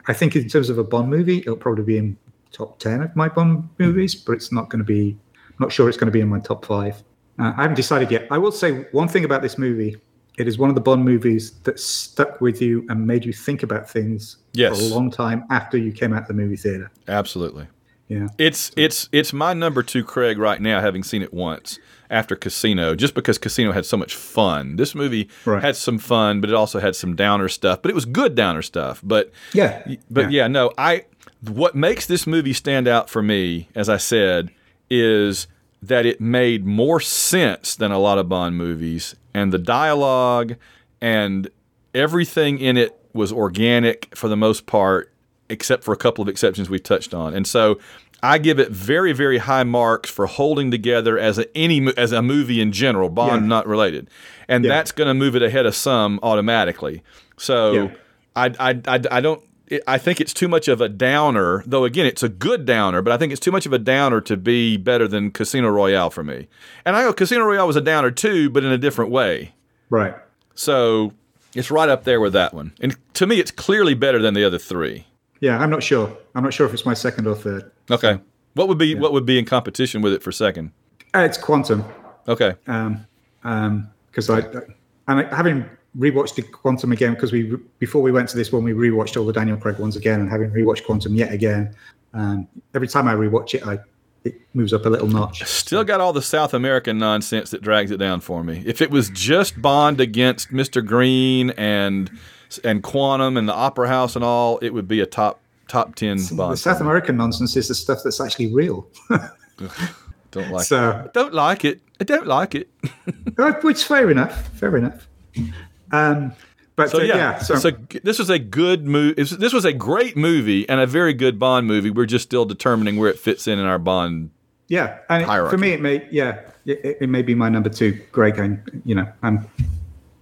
I think in terms of a Bond movie, it'll probably be in top ten of my Bond movies, but it's not going to be. I'm not sure it's going to be in my top five. Uh, I haven't decided yet. I will say one thing about this movie. It is one of the Bond movies that stuck with you and made you think about things Yes. for a long time after you came out of the movie theater. Absolutely. Yeah. It's it's it's my number two, Craig, right now, having seen it once after Casino, just because Casino had so much fun. This movie Right. had some fun, but it also had some downer stuff. But it was good downer stuff. But Yeah. but yeah. no, I what makes this movie stand out for me, as I said, is that it made more sense than a lot of Bond movies, and the dialogue and everything in it was organic for the most part, except for a couple of exceptions we've touched on. And so I give it very, very high marks for holding together as a any as a movie in general, Bond Yeah. not related, and Yeah. that's going to move it ahead of some automatically. So Yeah. I, I, I, I don't. I think it's too much of a downer, though. Again, it's a good downer, but I think it's too much of a downer to be better than Casino Royale for me. And I know Casino Royale was a downer too, but in a different way. Right. So it's right up there with that one. And to me, it's clearly better than the other three. Yeah, I'm not sure. I'm not sure if it's my second or third. Okay. What would be what would be in competition with it for second? Uh, it's Quantum. Okay. Um, um, because I, and I, having rewatched the Quantum again, because we before we went to this one, we rewatched all the Daniel Craig ones again, and having rewatched Quantum yet again, um, every time I rewatch it, I it moves up a little notch. Still got all the South American nonsense that drags it down for me. If it was just Bond against Mr. Green and and Quantum and the Opera House and all, it would be a top top ten Bond. The South American nonsense is the stuff that's actually real. Don't like it. so, Don't like it. I don't like it. which fair enough. Fair enough. Um, but So uh, yeah, yeah, so so this was a good movie. This was a great movie and a very good Bond movie. We're just still determining where it fits in in our Bond. Yeah, and hierarchy. for me, it may yeah, it, it may be my number two. Greg, and you know, I'm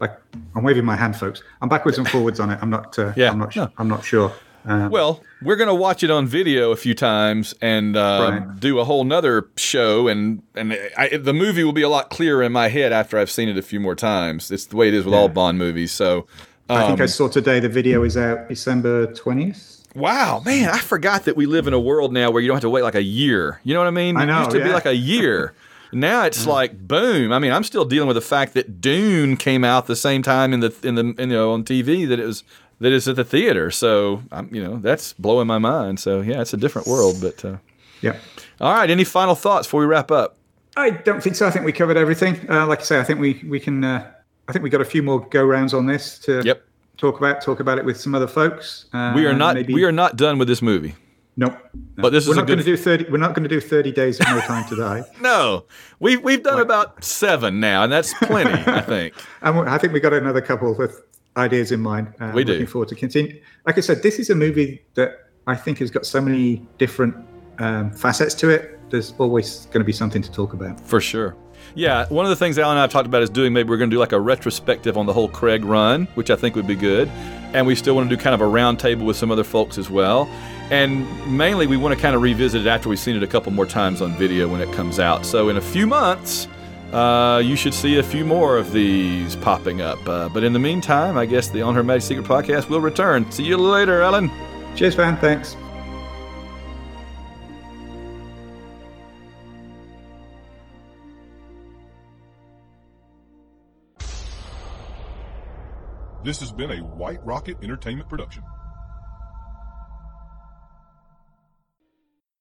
like I'm waving my hand, folks. I'm backwards and forwards on it. I'm not. Uh, Yeah, I'm not. no. I'm not sure. Um, Well, we're gonna watch it on video a few times and uh, Right. do a whole nother show, and and I, the movie will be a lot clearer in my head after I've seen it a few more times. It's the way it is with all Bond movies. So. I think um, I saw today the video is out December twentieth. Wow, man, I forgot that we live in a world now where you don't have to wait like a year. You know what I mean? I It know, used to be like a year. Now it's like boom. I mean, I'm still dealing with the fact that Dune came out the same time in the in the you know on TV that it was that it's at the theater. So I'm you know that's blowing my mind. So yeah, it's a different world. But uh, Yeah. all right, any final thoughts before we wrap up? I don't think so. I think we covered everything. Uh, like I say, I think we we can. Uh, I think we got a few more go rounds on this to Yep. talk about talk about it with some other folks. Uh, We are not maybe, we are not done with this movie. Nope. No. But this we're is not going to do thirty. We're not going to do thirty days of no time to die. No, we've we've done about seven now, and that's plenty. I think. And I think we got another couple with ideas in mind. Uh, We do. Looking forward to continue. Like I said, this is a movie that I think has got so many different um, facets to it. There's always going to be something to talk about. For sure. Yeah, one of the things Alan and I have talked about is doing maybe we're going to do like a retrospective on the whole Craig run, which I think would be good. And we still want to do kind of a round table with some other folks as well. And mainly we want to kind of revisit it after we've seen it a couple more times on video when it comes out. So in a few months, uh, you should see a few more of these popping up. Uh, but in the meantime, I guess the On Her Majesty's Secret podcast will return. See you later, Ellen. Cheers, Van. Thanks. This has been a White Rocket Entertainment production.